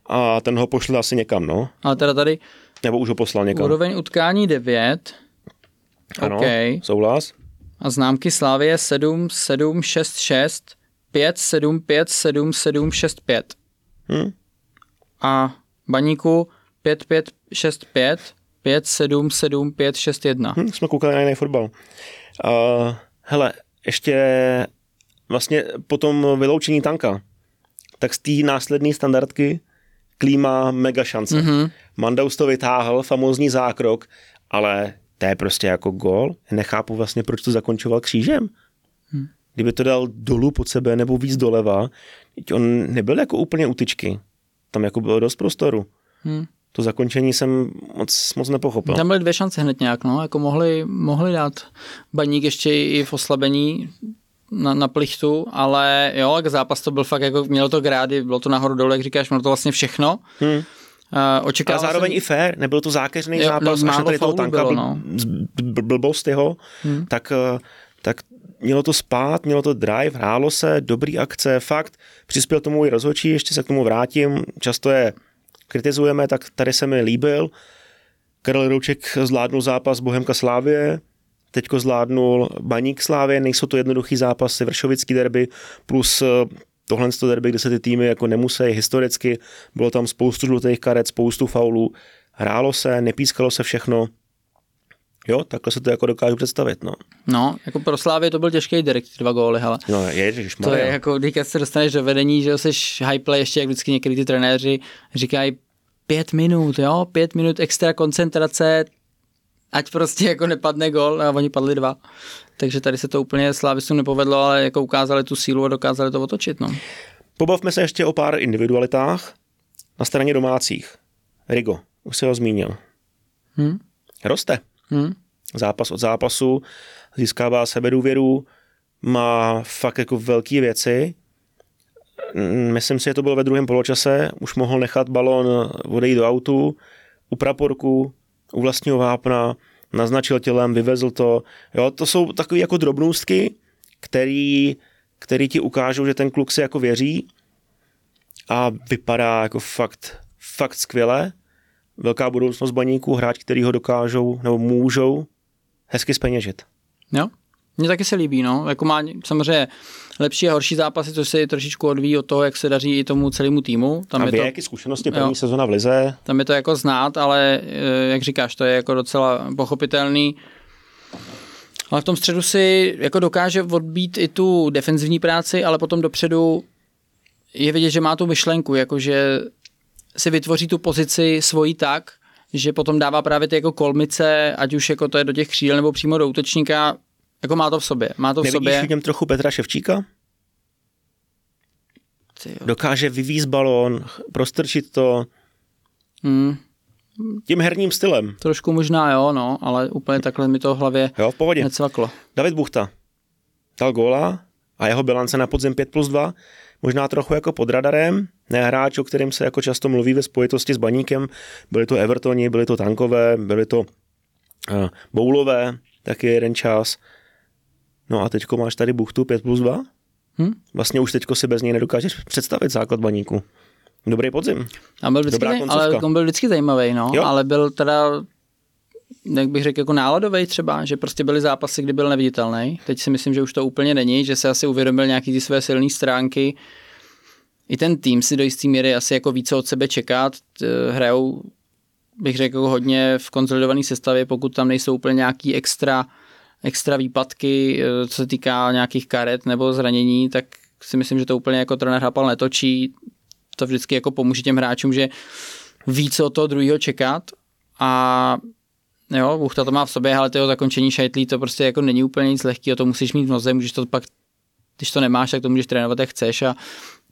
Speaker 2: a ten ho pošle asi někam, no.
Speaker 1: ale teda tady
Speaker 2: Nebo už ho poslal někam.
Speaker 1: úroveň utkání 9,
Speaker 2: ano,
Speaker 1: OK.
Speaker 2: souhlas.
Speaker 1: A známky Slávie 7, 7, 6, 6, 5, 7, 5, 7, 7, 6, 5.
Speaker 2: Hm?
Speaker 1: A baníku 5, 5, 6, 5, 5, 7, 7, 5, 6, 1.
Speaker 2: Hm, jsme koukali na jiný fotbal. Uh, hele, ještě vlastně po tom vyloučení tanka, tak z té následné standardky klíma mega šance. Mm-hmm. Mandaus to vytáhl, famózní zákrok, ale to je prostě jako gol. Nechápu vlastně, proč to zakončoval křížem. Kdyby to dal dolů pod sebe nebo víc doleva, on nebyl jako úplně utyčky. Tam jako bylo dost prostoru.
Speaker 1: Hmm.
Speaker 2: To zakončení jsem moc, moc nepochopil.
Speaker 1: Tam byly dvě šance hned nějak, no, jako mohli, mohli dát baník ještě i v oslabení na, na plichtu, ale jo, jak zápas to byl fakt, jako mělo to grády, bylo to nahoru dole, jak říkáš, mělo to vlastně všechno.
Speaker 2: Hmm.
Speaker 1: Uh,
Speaker 2: A
Speaker 1: očekával
Speaker 2: zároveň
Speaker 1: jsem,
Speaker 2: i fair, nebyl to zákeřný
Speaker 1: Jo,
Speaker 2: zápas,
Speaker 1: no,
Speaker 2: až na tady toho tanka
Speaker 1: bylo, no.
Speaker 2: bl- blbost jeho, hmm. tak, eh, tak mělo to spát, mělo to drive, hrálo se, dobrý akce, fakt, přispěl tomu i rozhodčí, ještě se k tomu vrátím, často je kritizujeme, tak tady se mi líbil. Karel Rouček zvládnul zápas Bohemka Slávě, teďko zvládnul Baník Slávě, nejsou to jednoduchý zápasy, Vršovický derby plus eh, tohle to derby, kde se ty týmy jako nemusí historicky, bylo tam spoustu žlutých karet, spoustu faulů, hrálo se, nepískalo se všechno, Jo, takhle se to jako dokážu představit, no.
Speaker 1: no, jako pro Slávě to byl těžký direkt, dva góly, hele.
Speaker 2: No, ježiš,
Speaker 1: To je jako, když se dostaneš do vedení, že jsi high play, ještě jak vždycky někdy ty trenéři říkají pět minut, jo, pět minut extra koncentrace, ať prostě jako nepadne gol a oni padli dva. Takže tady se to úplně Slávistům nepovedlo, ale jako ukázali tu sílu a dokázali to otočit, no.
Speaker 2: Pobavme se ještě o pár individualitách. Na straně domácích. Rigo, už se ho zmínil.
Speaker 1: Hm?
Speaker 2: Roste.
Speaker 1: Hm?
Speaker 2: Zápas od zápasu, získává sebedůvěru, má fakt jako velké věci. Mm, Myslím si, že to bylo ve druhém poločase, už mohl nechat balon odejít do autu, u praporku, u vlastního vápna, naznačil tělem, vyvezl to. Jo, to jsou takové jako drobnůstky, který, který ti ukážou, že ten kluk si jako věří a vypadá jako fakt, fakt skvěle. Velká budoucnost baníků, hráč, který ho dokážou nebo můžou hezky speněžit.
Speaker 1: Jo? Mně taky se líbí, no. Jako má samozřejmě lepší a horší zápasy, což se trošičku odvíjí od toho, jak se daří i tomu celému týmu. Tam
Speaker 2: a
Speaker 1: je to,
Speaker 2: věk i zkušenosti, první
Speaker 1: Jo.
Speaker 2: sezona v Lize.
Speaker 1: tam je to jako znát, ale eh, jak říkáš, to je jako docela pochopitelný. Ale v tom středu si jako dokáže odbít i tu defenzivní práci, ale potom dopředu je vidět, že má tu myšlenku, jakože si vytvoří tu pozici svoji tak, že potom dává právě ty jako kolmice, ať už jako to je do těch křídel nebo přímo do útočníka, jako má to v sobě. Má to v
Speaker 2: Nevidíš
Speaker 1: sobě.
Speaker 2: v něm trochu Petra Ševčíka?
Speaker 1: Ty jo.
Speaker 2: Dokáže vyvízt balón, prostrčit to
Speaker 1: Hmm,
Speaker 2: tím herním stylem.
Speaker 1: trošku možná jo, no, ale úplně takhle mi to v hlavě
Speaker 2: Jo, v pohodě.
Speaker 1: necvaklo.
Speaker 2: David Buchta dal góla a jeho bilance na podzim 5 plus 2, možná trochu jako pod radarem, ne hráč, o kterém se jako často mluví ve spojitosti s baníkem, byli to Evertoni, byli to Tankové, byli to uh, Boulové, taky jeden čas. No a teďko máš tady Buchtu 5 plus 2?
Speaker 1: Hm?
Speaker 2: Vlastně už teďko si bez něj nedokážeš představit základ baníku. Dobrý podzim.
Speaker 1: A byl vždycky,
Speaker 2: Dobrá
Speaker 1: zaj- ale on byl vždycky zajímavý, no,
Speaker 2: Jo.
Speaker 1: ale byl teda, jak bych řekl, jako náladový třeba, že prostě byly zápasy, kdy byl neviditelný. Teď si myslím, že už to úplně není, že se asi uvědomil nějaký ty své silné stránky. I ten tým si do jisté míry asi jako více od sebe čekat. Hrajou, bych řekl, hodně v konsolidované sestavě, pokud tam nejsou úplně nějaký extra, extra výpadky, eh, co se týká nějakých karet nebo zranění, tak si myslím, že to úplně jako trenér Hapal netočí. To vždycky jako pomůže těm hráčům, že ví, co od toho druhého čekat a jo, Buchta to má v sobě, ale toho zakončení šajtlí to prostě jako není úplně nic lehkého, to musíš mít v noze, můžeš to pak, když to nemáš, tak to můžeš trénovat, jak chceš a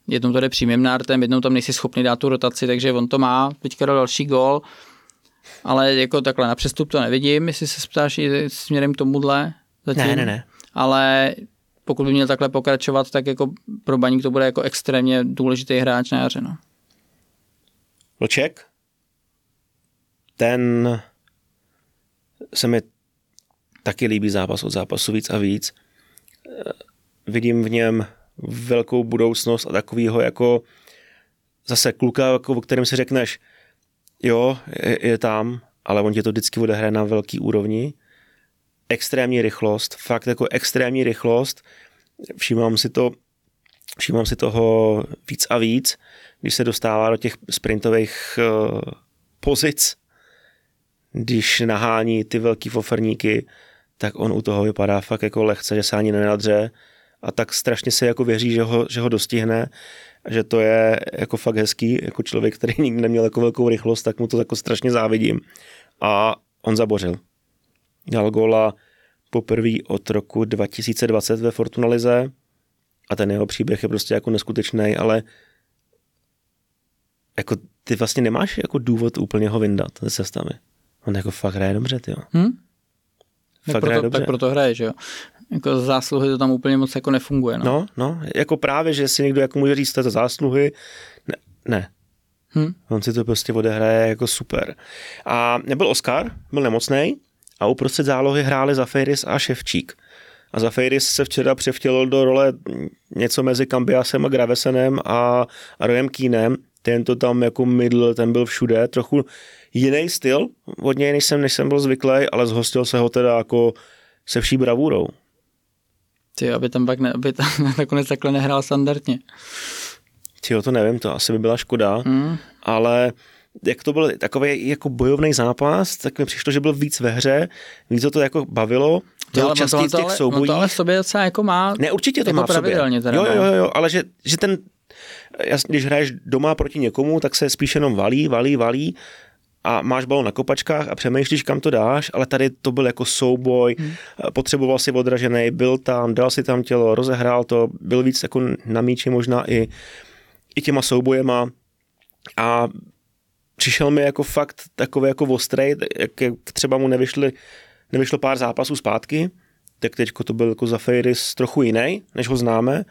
Speaker 1: jednou to jde přímým nártem, jednou tam nejsi schopný dát tu rotaci, takže on to má, teďka dal další gól, ale jako takhle na přestup to nevidím, jestli se ptáš i směrem k tomuhle zatím.
Speaker 2: Ne, ne, ne.
Speaker 1: Ale pokud by měl takhle pokračovat, tak jako pro Baník to bude jako extrémně důležitý hráč na jaře. No.
Speaker 2: Vlček, ten se mi taky líbí zápas od zápasu víc a víc. Vidím v něm velkou budoucnost a takovýho jako zase kluka, jako, o kterém si řekneš, jo, je, je tam, ale on tě to vždycky odehraje na velký úrovni. Extrémní rychlost, fakt jako extrémní rychlost. Všímám si to, všímám si toho víc a víc, když se dostává do těch sprintových uh, pozic, když nahání ty velký foferníky, tak on u toho vypadá fakt jako lehce, že se ani nenadře a tak strašně se jako věří, že ho, že ho dostihne, a že to je jako fakt hezký, jako člověk, který nikdy neměl jako velkou rychlost, tak mu to jako strašně závidím. A on zabořil. Dal góla poprvé od roku 2020 ve Fortuna Lize a ten jeho příběh je prostě jako neskutečný, ale jako ty vlastně nemáš jako důvod úplně ho vyndat ze sestavy. On jako fakt hraje dobře, ty jo.
Speaker 1: Hm? Tak,
Speaker 2: Fakt hraje
Speaker 1: proto,
Speaker 2: dobře.
Speaker 1: tak proto hraje, že jo. Jako zásluhy to tam úplně moc jako nefunguje. No.
Speaker 2: No, no, jako právě, že si někdo jako může říct, to zásluhy. Ne, ne.
Speaker 1: Hm?
Speaker 2: On si to prostě odehraje jako super. A nebyl Oscar, byl nemocný a uprostřed zálohy hráli Zafiris a Ševčík. A Zafiris se včera převtělil do role něco mezi Kambiasem a Gravesenem a, a Royem Keenem. Ten to tam jako mydl, ten byl všude, trochu jiný styl od něj, než jsem, než jsem byl zvyklý, ale zhostil se ho teda jako se vší bravůrou.
Speaker 1: Ty, aby tam pak ne, aby tam nakonec takhle nehrál standardně.
Speaker 2: Tyjo, to nevím, to asi by byla škoda,
Speaker 1: Hm?
Speaker 2: ale jak to byl takový jako bojovný zápas, tak mi přišlo, že byl víc ve hře, víc to, to jako bavilo,
Speaker 1: To, ale
Speaker 2: častý
Speaker 1: to,
Speaker 2: těch
Speaker 1: ale,
Speaker 2: soubojích.
Speaker 1: to ale v sobě docela jako má.
Speaker 2: Ne, určitě to
Speaker 1: jako
Speaker 2: má v sobě.
Speaker 1: teda,
Speaker 2: jo, jo,
Speaker 1: no.
Speaker 2: jo, jo, ale že, že ten, jasně, když hraješ doma proti někomu, tak se spíš jenom valí, valí, valí a máš balon na kopačkách a přemýšlíš, kam to dáš, ale tady to byl jako souboj, hmm. potřeboval si odražený, byl tam, dal si tam tělo, rozehrál to, byl víc jako na míči možná i, i těma soubojema. A přišel mi jako fakt takový jako ostrej, jak, jak třeba mu nevyšly, nevyšlo pár zápasů zpátky, tak teďko to byl jako Zafiris trochu jiný, než ho známe,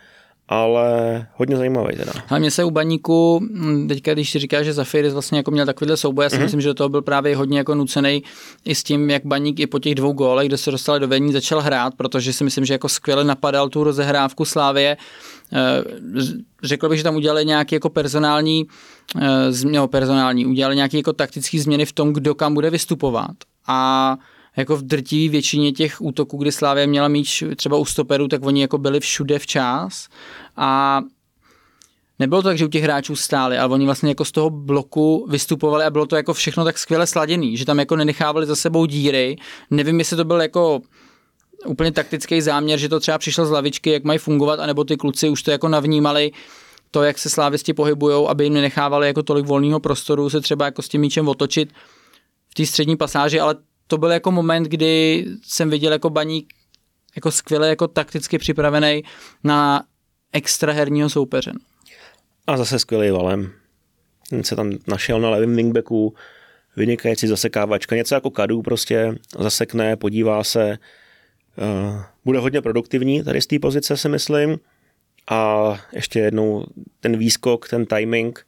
Speaker 2: ale hodně zajímavý teda.
Speaker 1: Ale mně se u baníku, hm, teďka když si říká, že Zafiris vlastně jako měl takovýhle souboj, já si mm-hmm. myslím, že do toho byl právě hodně jako nucený i s tím, jak baník i po těch dvou gólech, kde se dostali do vedení, začal hrát, protože si myslím, že jako skvěle napadal tu rozehrávku Slávě. Eh, Řekl bych, že tam udělali nějaký jako personální, eh, změny, personální, udělali nějaké jako taktické změny v tom, kdo kam bude vystupovat. A jako v drtivé většině těch útoků, kdy Slávě měla míč třeba u stoperů, tak oni jako byli všude včas a Nebylo to tak, že u těch hráčů stáli, ale oni vlastně jako z toho bloku vystupovali a bylo to jako všechno tak skvěle sladěný, že tam jako nenechávali za sebou díry. Nevím, jestli to byl jako úplně taktický záměr, že to třeba přišlo z lavičky, jak mají fungovat, anebo ty kluci už to jako navnímali, to, jak se slávisti pohybujou, aby jim nenechávali jako tolik volného prostoru se třeba jako s tím míčem otočit v té střední pasáži, ale to byl jako moment, kdy jsem viděl jako baník jako skvěle jako takticky připravený na extraherního soupeře.
Speaker 2: A zase skvělý valem. Ten se tam našel na levém wingbacku, vynikající zasekávačka, něco jako kadu prostě, zasekne, podívá se, uh, bude hodně produktivní tady z té pozice si myslím a ještě jednou ten výskok, ten timing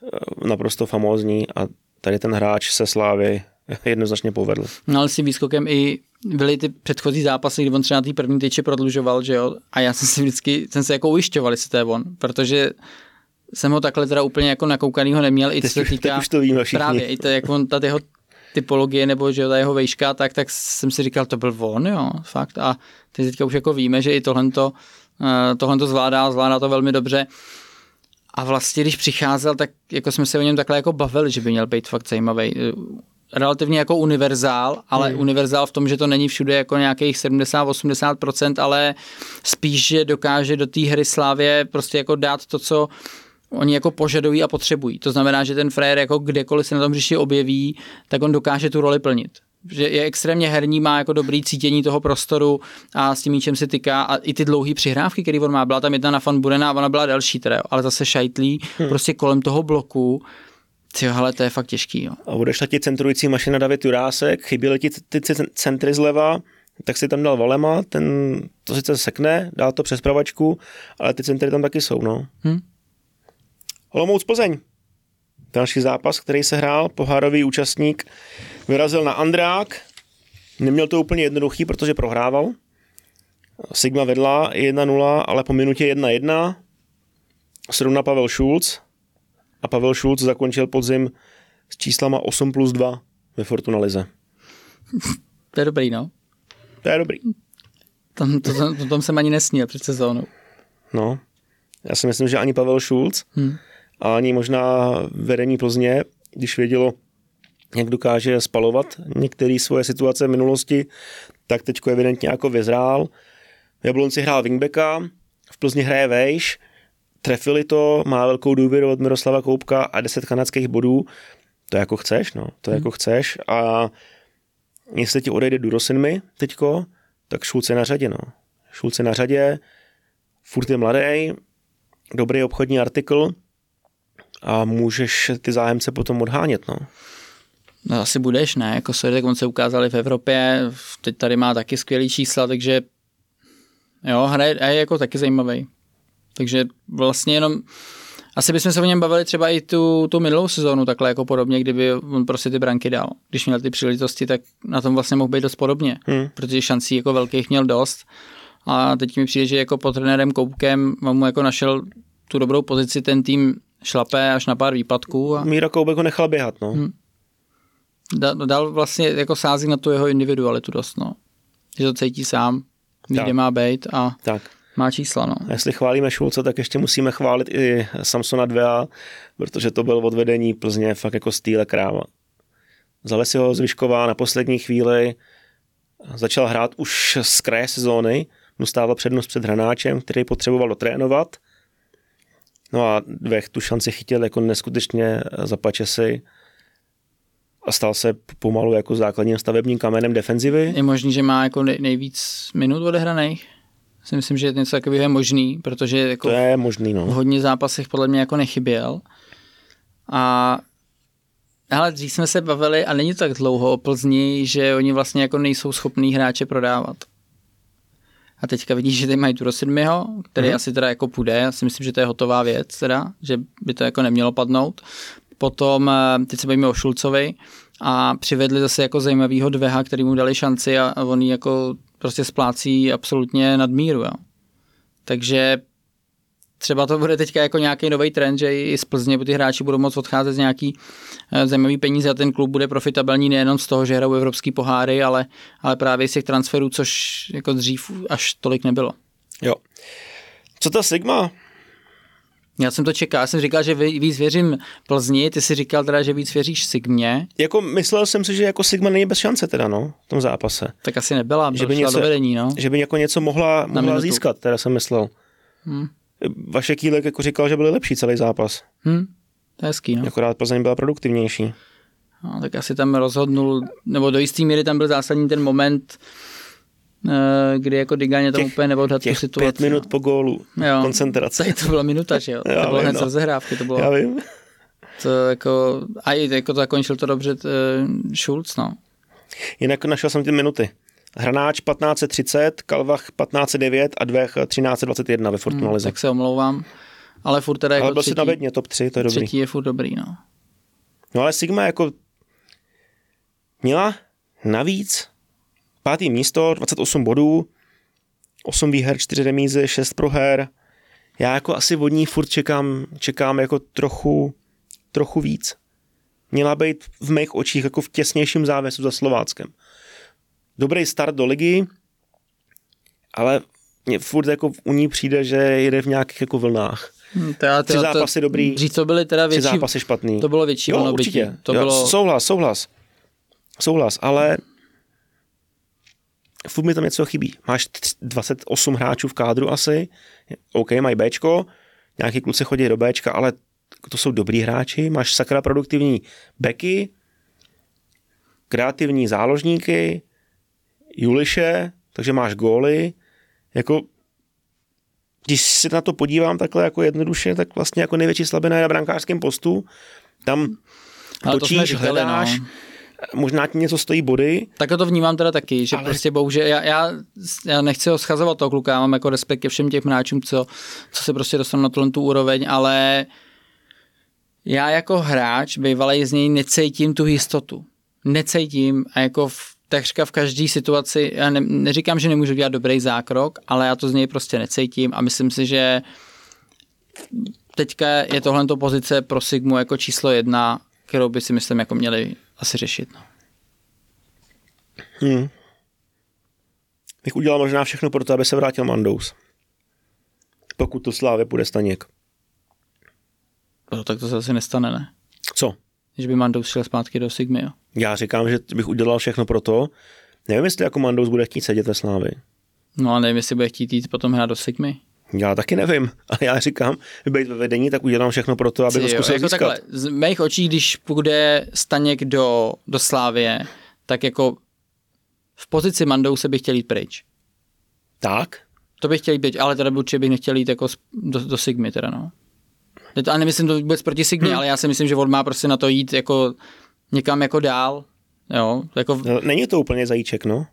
Speaker 2: uh, naprosto famózní a tady ten hráč se Slávy jednoznačně povedl.
Speaker 1: No ale s tím výskokem i byly ty předchozí zápasy, kdy on třeba na té první tyči prodlužoval, že jo, a já jsem si vždycky, jsem se jako ujišťoval, jestli to je on, protože jsem ho takhle teda úplně jako nakoukanýho neměl, i co se týká...
Speaker 2: Už to víme všichni.
Speaker 1: Právě, i to, jak on, ta jeho typologie nebo že ta jeho vejška, tak, tak jsem si říkal, to byl on, jo, fakt. A teď teďka už jako víme, že i tohle to zvládá, zvládá to velmi dobře. A vlastně, když přicházel, tak jako jsme se o něm takhle jako bavili, že by měl být fakt zajímavý. Relativně jako univerzál, ale hmm. univerzál v tom, že to není všude jako nějakých 70-80%, ale spíš, že dokáže do té hry Slávě prostě jako dát to, co oni jako požadují a potřebují. To znamená, že ten frajer jako kdekoliv se na tom hřišti objeví, tak on dokáže tu roli plnit. Že je extrémně herní, má jako dobrý cítění toho prostoru a s tím míčem se tyká a i ty dlouhé přihrávky, které on má, byla tam jedna na fan Burena a ona byla delší teda, ale zase šajtlí hmm. prostě kolem toho bloku, Jo, ale to je fakt těžký. Jo.
Speaker 2: A odešla ti centrující mašina David Jurásek, chyběly ti ty centry zleva, tak si tam dal Valema, ten to sice sekne, dá to přes pravačku, ale ty centry tam taky jsou, no. Hmm. Olomouc Plzeň. Další zápas, který se hrál, pohárový účastník vyrazil na Andrák. Neměl to úplně jednoduchý, protože prohrával. Sigma vedla 1-0, ale po minutě 1-1 srovna Pavel Schulz a Pavel Schulz zakončil podzim s číslama 8 plus 2 ve Fortuna Lize.
Speaker 1: To je dobrý, no.
Speaker 2: To je dobrý.
Speaker 1: Tom, to, to, to, tom jsem ani nesnil před sezónou.
Speaker 2: No, já si myslím, že ani Pavel Schulz hmm a ani možná vedení Plzně, když vědělo, jak dokáže spalovat některé svoje situace v minulosti, tak teď evidentně jako vyzrál. V Jablonci hrál wingbacka, v Plzni hraje vejš, trefili to, má velkou důvěru od Miroslava Koupka a 10 kanadských bodů. To jako chceš, no, to hmm. jako chceš a jestli ti odejde Durosinmi teďko, tak Šulce na řadě, no. Šulce na řadě, furt je mladý, dobrý obchodní artikl, a můžeš ty zájemce potom odhánět. No.
Speaker 1: No asi budeš, ne? Jako Svědek, on se ukázali v Evropě, teď tady má taky skvělý čísla, takže jo, hraje, je jako taky zajímavý. Takže vlastně jenom asi bychom se o něm bavili třeba i tu, tu minulou sezónu takhle jako podobně, kdyby on prostě ty branky dal. Když měl ty příležitosti, tak na tom vlastně mohl být dost podobně, hmm. protože šancí jako velkých měl dost. A teď mi přijde, že jako pod trenérem Koupkem mu jako našel tu dobrou pozici, ten tým šlapé až na pár výpadků. A...
Speaker 2: Míra Koubek ho nechal běhat, no. Hmm.
Speaker 1: Dal, dal vlastně jako sází na tu jeho individualitu dost, no. Že to cítí sám, ví, kde má být a tak. Má čísla, no.
Speaker 2: A jestli chválíme Šulce, tak ještě musíme chválit i Samsona 2 protože to byl odvedení Plzně fakt jako stýle kráva. Zale si ho Zvyšková na poslední chvíli, začal hrát už z kraje sezóny, dostával přednost před hranáčem, který potřeboval dotrénovat – No a Dvech tu šanci chytil jako neskutečně za pačesy a stal se pomalu jako základním stavebním kamenem defenzivy.
Speaker 1: Je možný, že má jako nejvíc minut odehraných? Si myslím, že něco takového je možný, protože jako
Speaker 2: to je možný, no.
Speaker 1: v hodně zápasech podle mě jako nechyběl. A ale dřív jsme se bavili, a není to tak dlouho o Plzni, že oni vlastně jako nejsou schopní hráče prodávat. A teďka vidíš, že tady mají tu Rosidmiho, který mm. asi teda jako půjde, já si myslím, že to je hotová věc teda, že by to jako nemělo padnout. Potom, eh, teď se bavíme o Šulcovi a přivedli zase jako zajímavýho dveha, který mu dali šanci a, a on jako prostě splácí absolutně nad míru. Jo. Takže třeba to bude teďka jako nějaký nový trend, že i z Plzně ty hráči budou moct odcházet z nějaký eh, zajímavý peníze a ten klub bude profitabilní nejenom z toho, že hrajou evropský poháry, ale, ale právě z těch transferů, což jako dřív až tolik nebylo.
Speaker 2: Jo. Co ta Sigma?
Speaker 1: Já jsem to čekal, já jsem říkal, že víc věřím Plzni, ty si říkal teda, že víc věříš Sigmě.
Speaker 2: Jako myslel jsem si, že jako Sigma není bez šance teda, no, v tom zápase.
Speaker 1: Tak asi nebyla, že by něco, vedení, no.
Speaker 2: Že by jako něco mohla, mohla získat, teda jsem myslel. Hmm. Vaše Kýlek jako říkal, že byli lepší celý zápas.
Speaker 1: Hmm, to je hezký, no.
Speaker 2: Akorát Plzeň byla produktivnější.
Speaker 1: No, tak asi tam rozhodnul, nebo do jisté míry tam byl zásadní ten moment, kdy jako Diganě tam těch, úplně neodhad tu situaci.
Speaker 2: pět minut no. po gólu, jo, koncentrace.
Speaker 1: Tady to byla minuta, že jo? Já to bylo hned no. rozehrávky, to bylo.
Speaker 2: Já vím.
Speaker 1: To jako, a i jako to zakončil to dobře uh, Schulz, no.
Speaker 2: Jinak našel jsem ty minuty. Hranáč 1530, Kalvach 1509 a Dvech 1321 ve Fortuna hmm,
Speaker 1: Tak se omlouvám. Ale furt teda jako
Speaker 2: ale byl třetí, si na bedně, top 3, to je dobrý.
Speaker 1: Třetí je furt dobrý, no.
Speaker 2: No ale Sigma jako měla navíc pátý místo, 28 bodů, 8 výher, 4 remízy, 6 proher, já jako asi od ní furt čekám, čekám jako trochu, trochu víc. Měla být v mých očích jako v těsnějším závěsu za Slováckem. Dobrý start do ligy, ale mně furt jako u ní přijde, že jede v nějakých jako vlnách.
Speaker 1: Hmm, teda,
Speaker 2: Tři zápasy dobrý,
Speaker 1: Dřív to byly teda
Speaker 2: tři
Speaker 1: větší,
Speaker 2: zápasy špatný.
Speaker 1: to bylo větší
Speaker 2: jo, určitě.
Speaker 1: To
Speaker 2: jo,
Speaker 1: bylo,
Speaker 2: Souhlas, souhlas. Souhlas, ale furt mi tam něco chybí. Máš tř- 28 hráčů v kádru asi, OK, mají Bčko, nějaký kluci chodí do Bčka, ale to jsou dobrý hráči, máš sakra produktivní beky, kreativní záložníky, Juliše, takže máš góly, jako když se na to podívám takhle jako jednoduše, tak vlastně jako největší slabina je na brankářském postu. Tam
Speaker 1: ale to
Speaker 2: točíš,
Speaker 1: říkali,
Speaker 2: hledáš,
Speaker 1: no.
Speaker 2: Možná ti něco stojí body,
Speaker 1: Tak to vnímám teda taky, že
Speaker 2: Ale-
Speaker 1: prostě bohužel, já, já, já nechci ho schazovat toho kluka, já mám jako respekt ke všem těm hráčům, co, co se prostě dostanou na tu úroveň, ale já jako hráč bývalý z něj necítím tu jistotu. Necítím a jako v, takřka v každé situaci, já ne, neříkám, že nemůžu dělat dobrý zákrok, ale já to z něj prostě necítím a myslím si, že teďka je tohle pozice pro Sigmu jako číslo jedna, kterou by si myslím jako měli asi řešit. No.
Speaker 2: Hmm. Bych udělal možná všechno pro to, aby se vrátil Mandous. Pokud to Slávě půjde Staněk.
Speaker 1: No, tak to se asi nestane, ne?
Speaker 2: Co?
Speaker 1: Že by Mandous šel zpátky do Sigmy, jo.
Speaker 2: Já říkám, že bych udělal všechno pro to. Nevím, jestli jako Mandous bude chtít sedět ve Slávy.
Speaker 1: No a nevím, jestli bude chtít jít potom hrát do Sigmy.
Speaker 2: Já taky nevím, ale já říkám, být ve vedení, tak udělám všechno pro to, aby to zkusil
Speaker 1: jako
Speaker 2: získat.
Speaker 1: takhle, z mých očí, když půjde Staněk do, do Slávie, tak jako v pozici Mandouse bych chtěl jít pryč.
Speaker 2: Tak?
Speaker 1: To bych chtěl jít pryč, ale teda určitě bych nechtěl jít jako do, do Sigmy teda, no. Ale nemyslím to vůbec proti Sigmě, hmm. ale já si myslím, že on má prostě na to jít jako někam jako dál. Jo, jako,
Speaker 2: No, Není to úplně zajíček, no.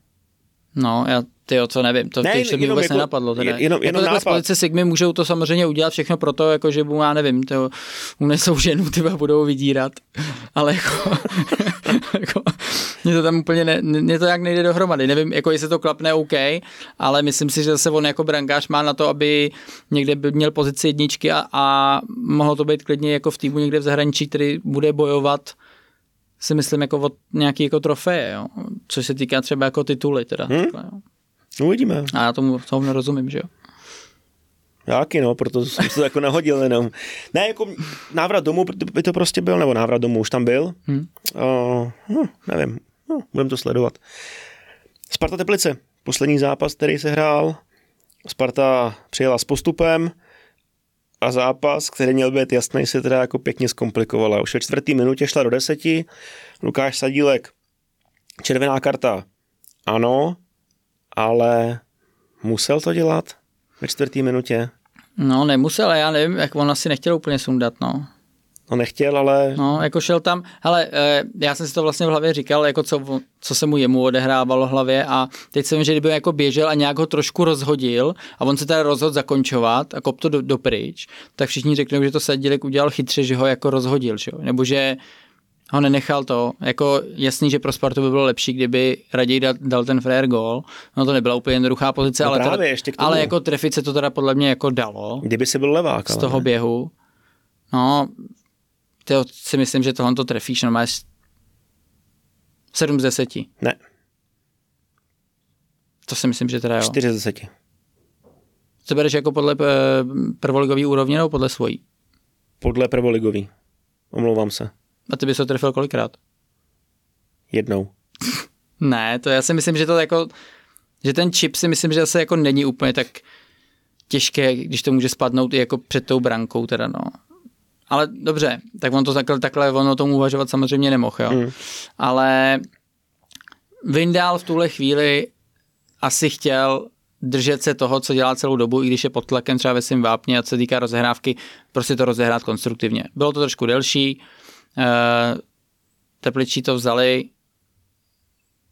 Speaker 1: No, já ty co nevím, to,
Speaker 2: Ne,
Speaker 1: to mi vůbec
Speaker 2: jako-
Speaker 1: nenapadlo. Teda.
Speaker 2: je- jenom-
Speaker 1: jako
Speaker 2: jenom
Speaker 1: z
Speaker 2: nápad.
Speaker 1: pozice Sigmy můžou to samozřejmě udělat všechno pro to, jako že mu, já nevím, to unesou ženu, ty budou vydírat, ale jako, jako mě to tam úplně, ne, mě to jak nejde dohromady, nevím, jako jestli to klapne OK, ale myslím si, že zase on jako brankář má na to, aby někde by měl pozici jedničky a, a mohlo to být klidně jako v týmu někde v zahraničí, který bude bojovat si myslím jako od nějaký jako trofeje, jo? což se týká třeba jako tituly teda.
Speaker 2: Hmm.
Speaker 1: Takhle, jo.
Speaker 2: No, uvidíme.
Speaker 1: A já tomu, tomu nerozumím, že jo.
Speaker 2: Já taky, no, proto jsem to jako nahodil jenom. Ne, jako návrat domů by to prostě byl, nebo návrat domů už tam byl.
Speaker 1: Hmm.
Speaker 2: Uh, hm, nevím, no, budeme to sledovat. Sparta Teplice, poslední zápas, který se hrál. Sparta přijela s postupem a zápas, který měl být jasný, se teda jako pěkně zkomplikovala. Už ve čtvrtý minutě šla do deseti, Lukáš Sadílek, červená karta, ano, ale musel to dělat ve čtvrtý minutě.
Speaker 1: No, nemusel, já nevím, jak on asi nechtěl úplně sundat, no.
Speaker 2: No nechtěl, ale
Speaker 1: No, jako šel tam, hele, eh, já jsem si to vlastně v hlavě říkal, jako co, co se mu jemu odehrávalo v hlavě a teď jsem, že kdyby jako běžel a nějak ho trošku rozhodil a on se teda rozhodl zakončovat a kop to do, do pryč, tak všichni řeknou, že to Sadílek udělal chytře, že ho jako rozhodil, že jo? nebo že ho nenechal to. Jako jasný, že pro Spartu by bylo lepší, kdyby raději dal, dal ten frajer gól. No to nebyla úplně jednoduchá pozice,
Speaker 2: No
Speaker 1: ale,
Speaker 2: právě,
Speaker 1: teda,
Speaker 2: ještě
Speaker 1: ale jako trefit se to teda podle mě jako dalo
Speaker 2: kdyby si byl levák.
Speaker 1: z
Speaker 2: ale
Speaker 1: toho
Speaker 2: ne.
Speaker 1: běhu. No, to si myslím, že tohle to trefíš, no máš 7 z 10.
Speaker 2: Ne,
Speaker 1: To si myslím, že teda jo.
Speaker 2: 4 z 10.
Speaker 1: To bereš jako podle eh, prvoligový úrovně nebo podle svojí?
Speaker 2: Podle prvoligový. Omlouvám se.
Speaker 1: A ty bys to trefil kolikrát?
Speaker 2: Jednou.
Speaker 1: Ne, to já si myslím, že to jako, že ten čip si myslím, že zase jako není úplně tak těžké, když to může spadnout i jako před tou brankou teda, no. Ale dobře, tak on to takhle, takhle on o tom uvažovat samozřejmě nemohl, jo.
Speaker 2: Mm.
Speaker 1: Ale Vindál v tuhle chvíli asi chtěl držet se toho, co dělá celou dobu, i když je pod tlakem třeba ve svém vápně a co se týká rozehrávky, prostě to rozehrát konstruktivně. Bylo to trošku delší, eh, tepličí to vzali,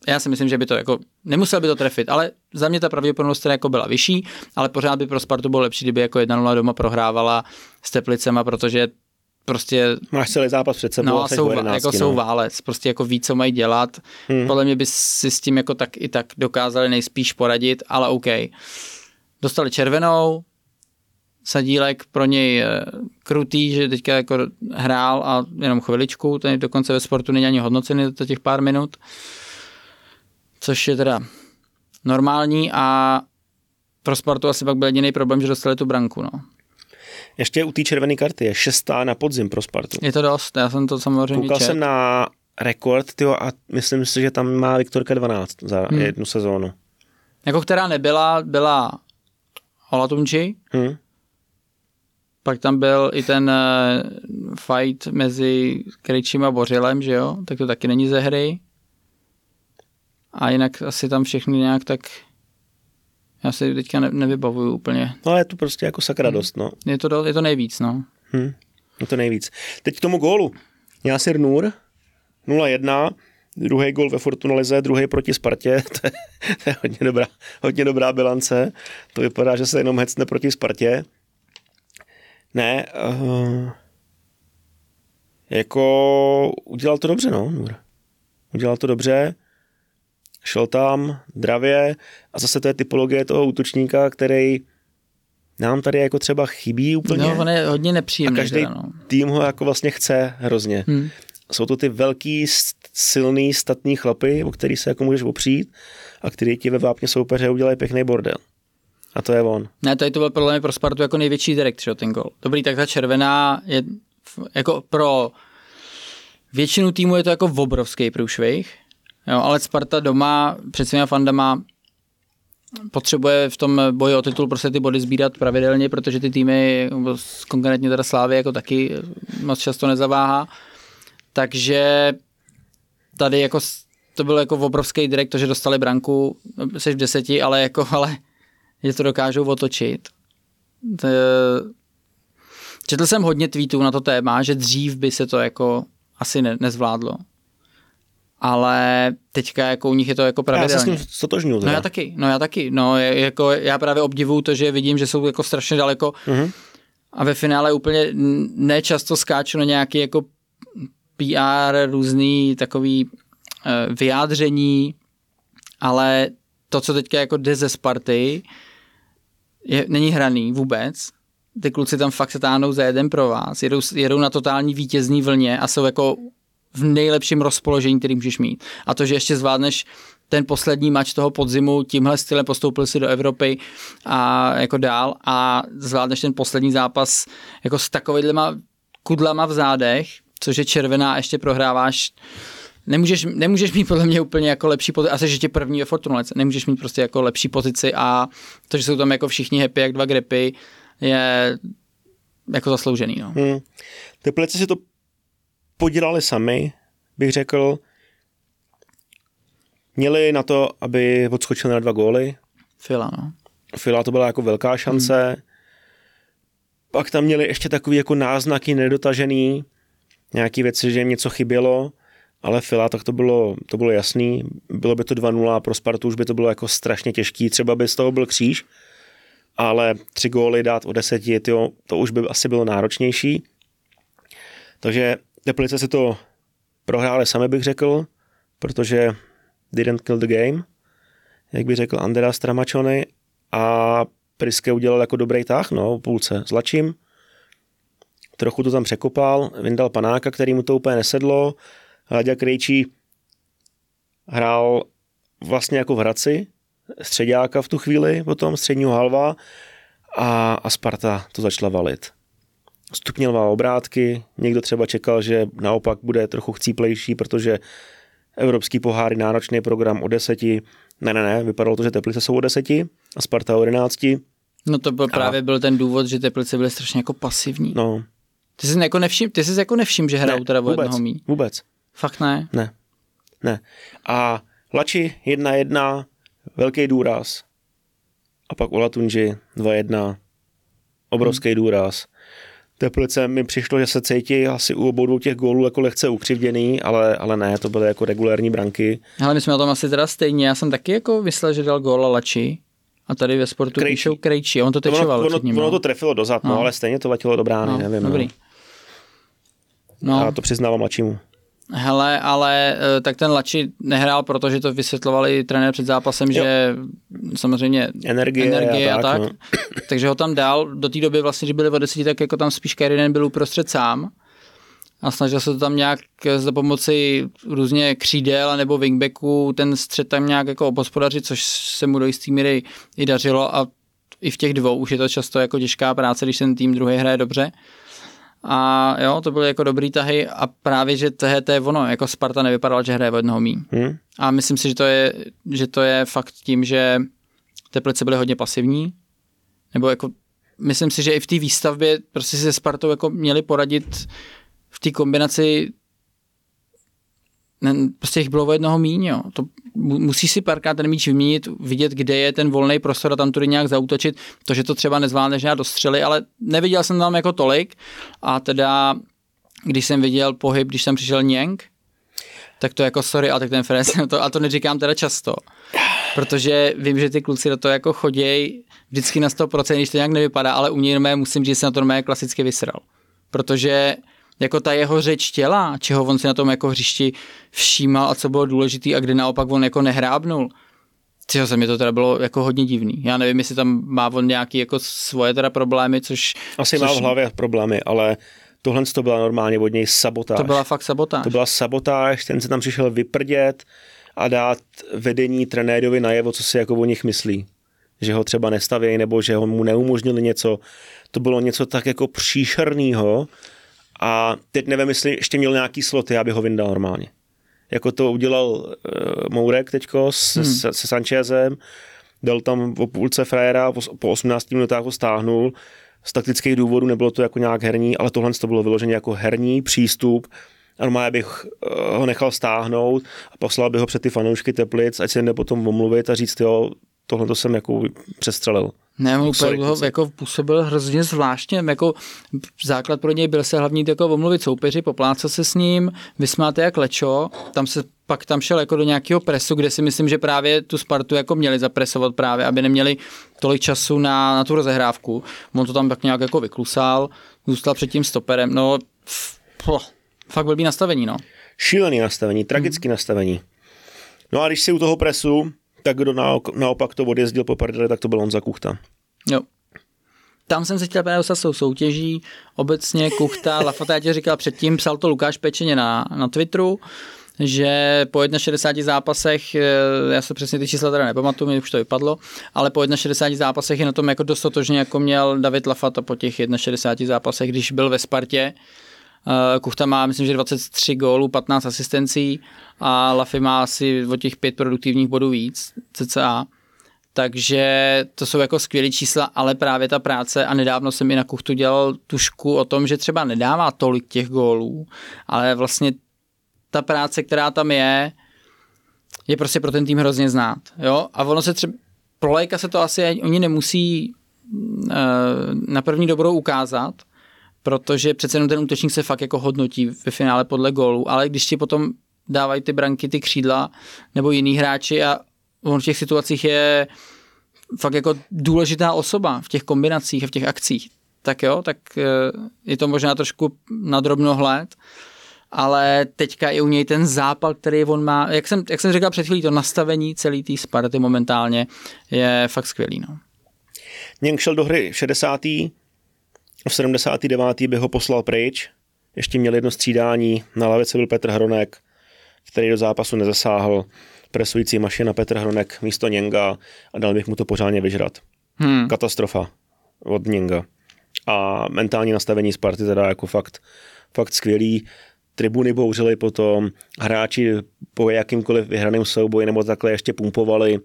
Speaker 1: já si myslím, že by to jako, nemusel by to trefit, ale za mě ta pravděpodobnost teda jako byla vyšší, ale pořád by pro Spartu bylo lepší, kdyby jako 1-0 doma prohrávala s Teplicema, protože prostě
Speaker 2: Máš celý zápas před sebou
Speaker 1: No
Speaker 2: a
Speaker 1: jsou,
Speaker 2: po 11,
Speaker 1: jako
Speaker 2: no.
Speaker 1: jsou válec, prostě jako ví, co mají dělat.
Speaker 2: Hmm.
Speaker 1: Podle mě by si s tím jako tak i tak dokázali nejspíš poradit, ale OK. Dostali červenou, Sadílek pro něj eh, krutý, že teďka jako hrál a jenom chviličku, ten dokonce ve sportu není ani hodnocený za těch pár minut, což je teda normální a pro sportu asi pak byl jediný problém, že dostali tu branku. No.
Speaker 2: Ještě u té červené karty je šestá na podzim pro Spartu.
Speaker 1: Je to dost, já jsem to samozřejmě
Speaker 2: Koukal
Speaker 1: čet.
Speaker 2: jsem na rekord tyjo, a myslím si, že tam má Viktorka 12 za hmm. jednu sezónu.
Speaker 1: Jako která nebyla, byla Olatunči,
Speaker 2: Hmm.
Speaker 1: pak tam byl i ten uh, fight mezi Krejčím a Bořilem, že jo, tak to taky není ze hry. A jinak asi tam všechny nějak tak, já si teďka ne, nevybavuju úplně.
Speaker 2: No ale je tu prostě jako sakra dost, no.
Speaker 1: Je to, je to nejvíc, no.
Speaker 2: Hmm. Je to nejvíc. Teď k tomu gólu. Jásir Nur, 0-1, druhý gol ve Fortunalize, druhý proti Spartě, to je, to je hodně, dobrá, hodně dobrá bilance. To vypadá, že se jenom hecne proti Spartě. Ne, uh, jako udělal to dobře, no, Nur. Udělal to dobře, šel tam dravě a zase to je typologie toho útočníka, který nám tady jako třeba chybí úplně.
Speaker 1: No, on je hodně
Speaker 2: A
Speaker 1: nepříjemný.
Speaker 2: každý
Speaker 1: teda, no.
Speaker 2: tým ho jako vlastně chce hrozně.
Speaker 1: Hmm.
Speaker 2: Jsou to ty velký, silný, statní chlapy, o který se jako můžeš opřít a který ti ve vápně soupeře udělají pěkný bordel. A to je on.
Speaker 1: Ne, tady to byl mě pro Spartu jako největší direkt, že ten gol. Dobrý, tak ta červená je jako pro většinu týmu je to jako obrovský průšvih, jo, ale Sparta doma před svýma fandama potřebuje v tom boji o titul prostě ty body sbírat pravidelně, protože ty týmy, konkrétně teda Slávy jako taky moc často nezaváhá. Takže tady jako to byl jako obrovský direkt, to, že dostali branku, jsi v deseti, ale jako, ale že to dokážou otočit. To, četl jsem hodně tweetů na to téma, že dřív by se to jako asi ne, nezvládlo. Ale teďka jako u nich je to jako
Speaker 2: Já se s ním stotožňuju.
Speaker 1: No já taky, no já taky. No, je- jako já právě obdivuju to, že vidím, že jsou jako strašně daleko
Speaker 2: Mhm.
Speaker 1: a ve finále úplně nečasto skáču na nějaký jako PR, různý takový uh, vyjádření, ale to, co teďka jako jde ze Sparty, je, není hraný vůbec. Ty kluci tam fakt se táhnou za jeden pro vás, jedou, jedou na totální vítězní vlně a jsou jako v nejlepším rozpoložení, který můžeš mít. A to, že ještě zvládneš ten poslední mač toho podzimu, tímhle stylem postoupil si do Evropy a jako dál a zvládneš ten poslední zápas jako s takovýhlema kudlama v zádech, což je červená ještě prohráváš Nemůžeš, nemůžeš mít podle mě úplně jako lepší pozici, asi že tě první ve Fortunalece, nemůžeš mít prostě jako lepší pozici a to, že jsou tam jako všichni happy jak dva grepy, je jako zasloužený. No.
Speaker 2: Hmm. Teplice si to podělali sami, bych řekl. Měli na to, aby odskočili na dva góly.
Speaker 1: Fila, no.
Speaker 2: Fila to byla jako velká šance. Hmm. Pak tam měli ještě takový jako náznaky nedotažený, nějaký věci, že jim něco chybělo, ale Fila, tak to bylo, to bylo jasný. Bylo by to 2-0 a pro Spartu už by to bylo jako strašně těžký. Třeba by z toho byl kříž, ale tři góly dát o deseti, tyjo, to už by asi bylo náročnější. Takže Teplice si to prohráli sami, bych řekl, protože didn't kill the game, jak by řekl Andrea Stramačony a Priske udělal jako dobrý tah, no, půlce s Lačím. Trochu to tam překopal, vyndal panáka, který mu to úplně nesedlo. Láďa Krejčí hrál vlastně jako v Hradci, středáka v tu chvíli, potom středního halva a, a Sparta to začala valit. Stupňoval obrátky, někdo třeba čekal, že naopak bude trochu chcíplejší, protože Evropský pohár je náročný program o deseti. Ne, ne, ne, vypadalo to, že Teplice jsou o deseti a Sparta o jedenácti.
Speaker 1: No to byl,
Speaker 2: A-
Speaker 1: právě byl ten důvod, že Teplice byly strašně jako pasivní.
Speaker 2: No,
Speaker 1: Ty jsi jako nevšim, ty jsi jako nevšim, že hrajou
Speaker 2: ne,
Speaker 1: teda o
Speaker 2: vůbec,
Speaker 1: jednoho míň.
Speaker 2: vůbec,
Speaker 1: Fakt ne.
Speaker 2: ne, ne. A Lači 1-1, velký důraz. A pak Olatunji 2-1, obrovský hmm. důraz. Teplice mi přišlo, že se cítí asi u obou dvou těch gólů jako lehce ukřivděný, ale, ale ne, to byly jako regulární branky.
Speaker 1: Ale my jsme o tom asi teda stejně. Já jsem taky jako myslel, že dal gól Lači. A tady ve sportu
Speaker 2: Krejčí.
Speaker 1: píšou Krejčí. A on to tečoval
Speaker 2: ono,
Speaker 1: před ním.
Speaker 2: ono, ono
Speaker 1: no.
Speaker 2: to trefilo dozad, no.
Speaker 1: No.
Speaker 2: ale stejně to vatilo do brány,
Speaker 1: no,
Speaker 2: nevím.
Speaker 1: Dobrý.
Speaker 2: No.
Speaker 1: No,
Speaker 2: Já to přiznávám mladšímu.
Speaker 1: Hele, ale eh, tak ten Lači nehrál, protože to vysvětlovali trenér před zápasem, jo. že samozřejmě
Speaker 2: energie,
Speaker 1: energie a tak. A tak.
Speaker 2: No.
Speaker 1: Takže ho tam dal. Do té doby vlastně, když byli o deseti, tak jako tam spíš Karinen byl uprostřed sám a snažil se to tam nějak za pomoci různě křídel nebo wingbacků ten střed tam nějak jako obospodařit, což se mu do jistý míry i dařilo a i v těch dvou už je to často jako těžká práce, když ten tým druhý hraje dobře. A jo, to byly jako dobrý tahy a právě, že to je, to je ono, jako Sparta nevypadala, že hraje o jednoho míň. Hmm. A myslím si, že to, je, že to je fakt tím, že Teplice byly hodně pasivní, nebo jako myslím si, že i v té výstavbě prostě se Spartou jako měli poradit v té kombinaci prostě jich bylo o jednoho míň, jo. To musí si párkrát ten míč vyměnit, vidět, kde je ten volný prostor a tam tudy nějak zautočit. To, že to třeba nezvládneš nějak dostřely, ale neviděl jsem tam jako tolik a teda, když jsem viděl pohyb, když tam přišel Něng, tak to jako sorry, ale tak ten Ferenc, to, a to neříkám teda často, protože vím, že ty kluci do toho jako chodějí vždycky na 100%, když to nějak nevypadá, ale u něj musím říct, že se na to klasicky vysral. Protože jako ta jeho řeč těla, čeho on si na tom jako hřišti všímal a co bylo důležité a kdy naopak on jako nehrábnul. Tyjo, se mi to teda bylo jako hodně divný. Já nevím, jestli tam má on nějaký jako svoje teda problémy, což...
Speaker 2: Asi což... má v hlavě problémy, ale tohle to byla normálně od něj sabotáž.
Speaker 1: To byla fakt sabotáž.
Speaker 2: To byla sabotáž, ten se tam přišel vyprdět a dát vedení trenérovi najevo, co si jako o nich myslí. Že ho třeba nestaví, nebo že ho mu neumožnili něco. To bylo něco tak jako příšerného, a teď nevím, jestli ještě měl nějaký sloty, aby ho vyndal normálně. Jako to udělal uh, Mourek teďko s, hmm. se, se Sanchezem, dal tam o půlce frajera, po, po 18 minutách ho stáhnul. Z taktických důvodů nebylo to jako nějak herní, ale tohle to bylo vyloženě jako herní přístup. A normálně bych uh, ho nechal stáhnout a poslal bych ho před ty fanoušky Teplic, ať se jde potom omluvit a říct, jo, tohle to jsem jako přestřelil.
Speaker 1: Ne, on úplně ho jako působil hrozně zvláštně, jako základ pro něj byl se hlavní jako omluvit soupeři, poplácat se s ním, vysmát jak lečo, tam se pak tam šel jako do nějakého presu, kde si myslím, že právě tu Spartu jako měli zapresovat právě, aby neměli tolik času na, na tu rozehrávku. On to tam tak nějak jako vyklusal, zůstal před tím stoperem, no pff, fakt blbý nastavení, no.
Speaker 2: Šílený nastavení, tragický hmm. nastavení. No a když si u toho presu, tak kdo naopak to odjezdil po prdele, tak to byl Honza Kuchta.
Speaker 1: Jo. Tam jsem se chtěl právě dostat soutěží, obecně Kuchta, Lafata, já ti říkal předtím, psal to Lukáš Pečeně na, na Twitteru, že po 61 zápasech, eh, já se přesně ty čísla teda nepamatuju, mi už to vypadlo, ale po 61 zápasech je na tom jako dost jako měl David Lafata po těch 61 zápasech, když byl ve Spartě, Kuchta má, myslím, že 23 gólů, 15 asistencí a Lafy má asi o těch pět produktivních bodů víc, cca. Takže to jsou jako skvělé čísla, ale právě ta práce a nedávno jsem i na Kuchtu dělal tušku o tom, že třeba nedává tolik těch gólů, ale vlastně ta práce, která tam je, je prostě pro ten tým hrozně znát. Jo? A ono se třeba, pro lajka se to asi oni nemusí uh, na první dobrou ukázat, protože přece jenom ten útočník se fakt jako hodnotí ve finále podle gólu, ale když ti potom dávají ty branky, ty křídla nebo jiný hráči a on v těch situacích je fakt jako důležitá osoba v těch kombinacích a v těch akcích, tak jo, tak eh, je to možná trošku na drobnohled, ale teďka i u něj ten zápal, který on má, jak jsem, jak jsem říkal před chvílí, to nastavení celý té Sparty momentálně je fakt skvělý. No.
Speaker 2: Něng šel do hry 60 v 79. by ho poslal pryč, ještě měl jedno střídání, na lavici byl Petr Hronek, který do zápasu nezasáhl, presující mašina Petr Hronek místo Něnga a dal bych mu to pořádně vyžrat. Hmm. Katastrofa od Něnga. A mentální nastavení Sparty teda jako fakt, fakt skvělý. Tribuny bouřily potom, hráči po jakýmkoliv vyhraném souboji nebo takhle ještě pumpovali.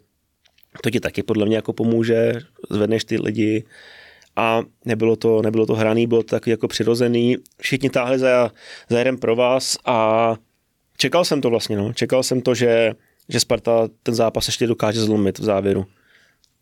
Speaker 2: To ti taky podle mě jako pomůže, zvedneš ty lidi, a nebylo to, nebylo to hraný, bylo to takový jako přirozený. Všichni táhli za, za jeden pro vás a čekal jsem to vlastně, no. Čekal jsem to, že, že Sparta ten zápas ještě dokáže zlomit v závěru.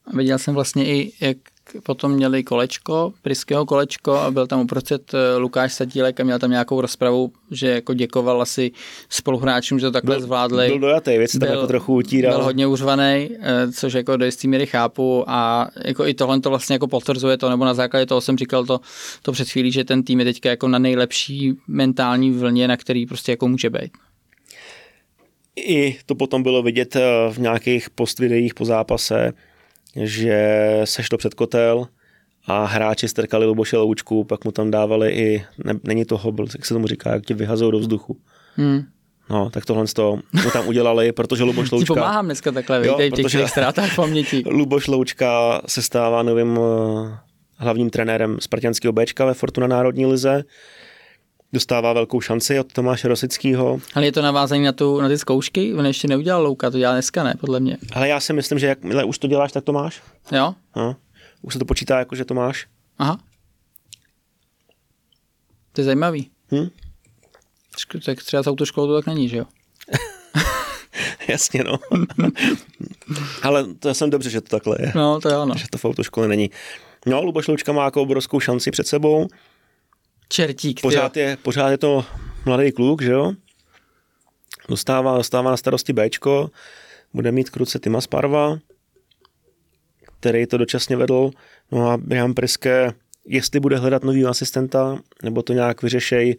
Speaker 1: A viděl jsem vlastně i, jak potom měli kolečko, Priského kolečko a byl tam uprostřed eh, Lukáš Sadílek a měl tam nějakou rozpravu, že jako děkoval asi spoluhráčům, že to takhle
Speaker 2: byl,
Speaker 1: zvládli.
Speaker 2: Byl dojatý, věc tam jako trochu utíral.
Speaker 1: Byl hodně uřvaný, eh, což jako do jistý míry chápu a jako i tohle to vlastně jako potvrzuje to, nebo na základě toho jsem říkal to, to před chvílí, že ten tým je teďka jako na nejlepší mentální vlně, na který prostě jako může být.
Speaker 2: I to potom bylo vidět eh, v nějakých postvideích po zápase, že sešlo před kotel a hráči strkali Luboše Loučku, pak mu tam dávali i, ne, není to hobl, jak se tomu říká, jak tě vyhazou do vzduchu. Hmm. No, tak tohle to mu tam udělali, protože Luboš Loučka...
Speaker 1: Ti pomáhám dneska takhle, jo, v těch ztrátách paměti.
Speaker 2: Luboš Loučka se stává novým eh, hlavním trenérem Spartianského Bčka ve Fortuna Národní lize. Dostává velkou šanci od Tomáše Rosického.
Speaker 1: Ale je to navázané na, tu, na ty zkoušky? On ještě neudělal Louka, to dělá dneska, ne, podle mě.
Speaker 2: Ale já si myslím, že jakmile už to děláš, tak to máš.
Speaker 1: Jo?
Speaker 2: No. Už se to počítá jako, že to máš.
Speaker 1: Aha. To je zajímavý.
Speaker 2: Hm?
Speaker 1: Tak třeba s autoškolou to tak není, že jo?
Speaker 2: Jasně, no. Ale to jsem dobře, že to takhle je.
Speaker 1: No, to je ono.
Speaker 2: Že to v autoškole není. No, Luboš Loučka má jako obrovskou šanci před sebou.
Speaker 1: Čertík,
Speaker 2: pořád je, pořád je to mladý kluk, že jo? Dostává, dostává na starosti Bčko, bude mít kruce Tima Sparva, který to dočasně vedl. No a Brian Priske, jestli bude hledat nový asistenta, nebo to nějak vyřešej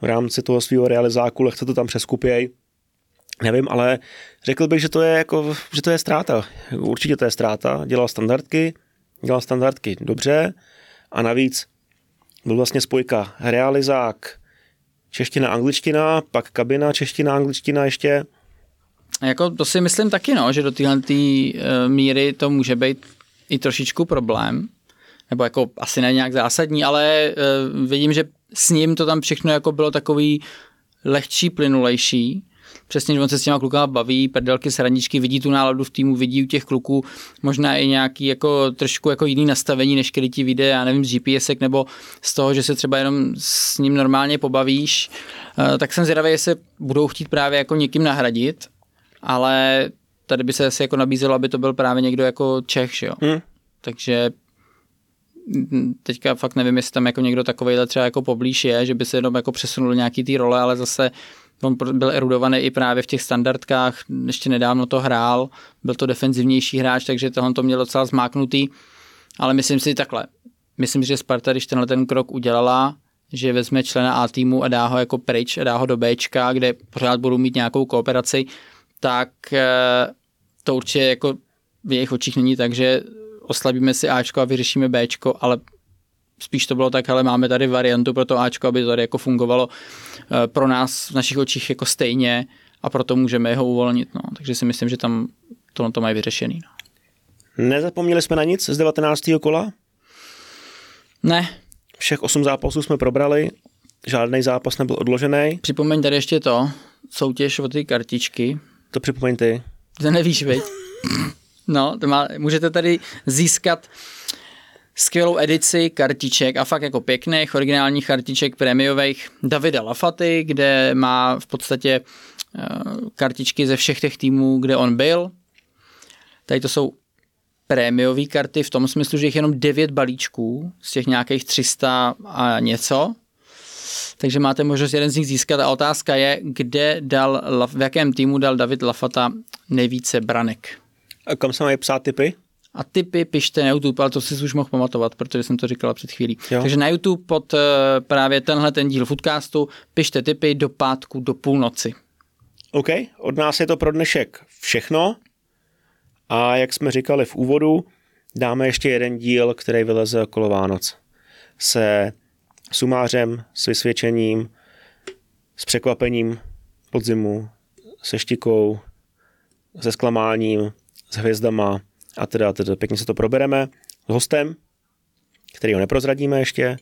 Speaker 2: v rámci toho svého realizáku, lehce to tam přeskupěj, nevím, ale řekl bych, že to je jako, že to je ztráta. Určitě to je ztráta. Dělal standardky, dělal standardky dobře a navíc byl vlastně spojka realizák, čeština, angličtina, pak kabina, čeština, angličtina ještě.
Speaker 1: Jako to si myslím taky, no, že do téhle tý, uh, míry to může být i trošičku problém, nebo jako asi ne nějak zásadní, ale uh, vidím, že s ním to tam všechno jako bylo takový lehčí, plynulejší, přesně, že on se s těma klukama baví, perdelky, sraničky, vidí tu náladu v týmu, vidí u těch kluků možná i nějaký jako trošku jako jiný nastavení, než když ti vyjde, já nevím, z GPSek nebo z toho, že se třeba jenom s ním normálně pobavíš, eh, tak jsem zvědavý, jestli budou chtít právě jako někým nahradit, ale tady by se asi jako nabízelo, aby to byl právě někdo jako Čech, že jo. Hmm. Takže mm, teďka fakt nevím, jestli tam jako někdo takovejhle třeba jako poblíž je, že by se jenom jako přesunul nějaký ty role, ale zase On byl erudovaný i právě v těch standardkách, ještě nedávno to hrál, byl to defenzivnější hráč, takže tohle to měl docela zmáknutý, ale myslím si takhle, myslím, že Sparta, když tenhle ten krok udělala, že vezme člena A týmu a dá ho jako pryč a dá ho do Bčka, kde pořád budou mít nějakou kooperaci, tak eh, to určitě jako v jejich očích není tak, že oslabíme si Ačko a vyřešíme Bčko, ale spíš to bylo tak, ale máme tady variantu pro to Ačko, aby to tady jako fungovalo eh, pro nás v našich očích jako stejně a proto můžeme jeho uvolnit. No. Takže si myslím, že tam tohle to mají vyřešený. No.
Speaker 2: Nezapomněli jsme na nic z 19. kola?
Speaker 1: Ne.
Speaker 2: Všech osm zápasů jsme probrali, žádný zápas nebyl odložený.
Speaker 1: Připomeň tady ještě to, soutěž o ty kartičky.
Speaker 2: To připomeň ty.
Speaker 1: To nevíš, viď? No, to má, můžete tady získat skvělou edici kartiček a fakt jako pěkných originálních kartiček prémiových Davida Lafaty, kde má v podstatě eh, kartičky ze všech těch týmů, kde on byl. Tady to jsou prémiové karty v tom smyslu, že jich jenom 9 balíčků z těch nějakých 300 a něco. Takže máte možnost jeden z nich získat a otázka je, kde dal, v jakém týmu dal David Lafata nejvíce branek.
Speaker 2: A kam se mají psát typy?
Speaker 1: A tipy pište na YouTube, ale to si už mohl pamatovat, protože jsem to říkala před chvílí. Jo. Takže na YouTube pod uh, právě tenhle ten díl Foodcastu pište tipy do pátku do půlnoci.
Speaker 2: OK, od nás je to pro dnešek všechno. A jak jsme říkali v úvodu, dáme ještě jeden díl, který vyleze okolo Vánoc. Se sumářem, s vysvědčením, s překvapením podzimu, se štikou, se zklamáním, s hvězdama, a teda, teda pěkně se to probereme s hostem, který ho neprozradíme ještě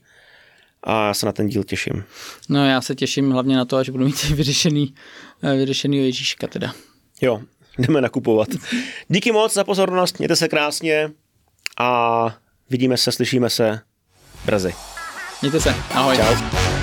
Speaker 2: a já se na ten díl těším.
Speaker 1: No já se těším hlavně na to, až budu mít vyřešený, eh, vyřešený Ježíška teda.
Speaker 2: Jo, jdeme nakupovat. Díky moc za pozornost, mějte se krásně a vidíme se, slyšíme se brzy.
Speaker 1: Mějte se, ahoj.
Speaker 2: Čau.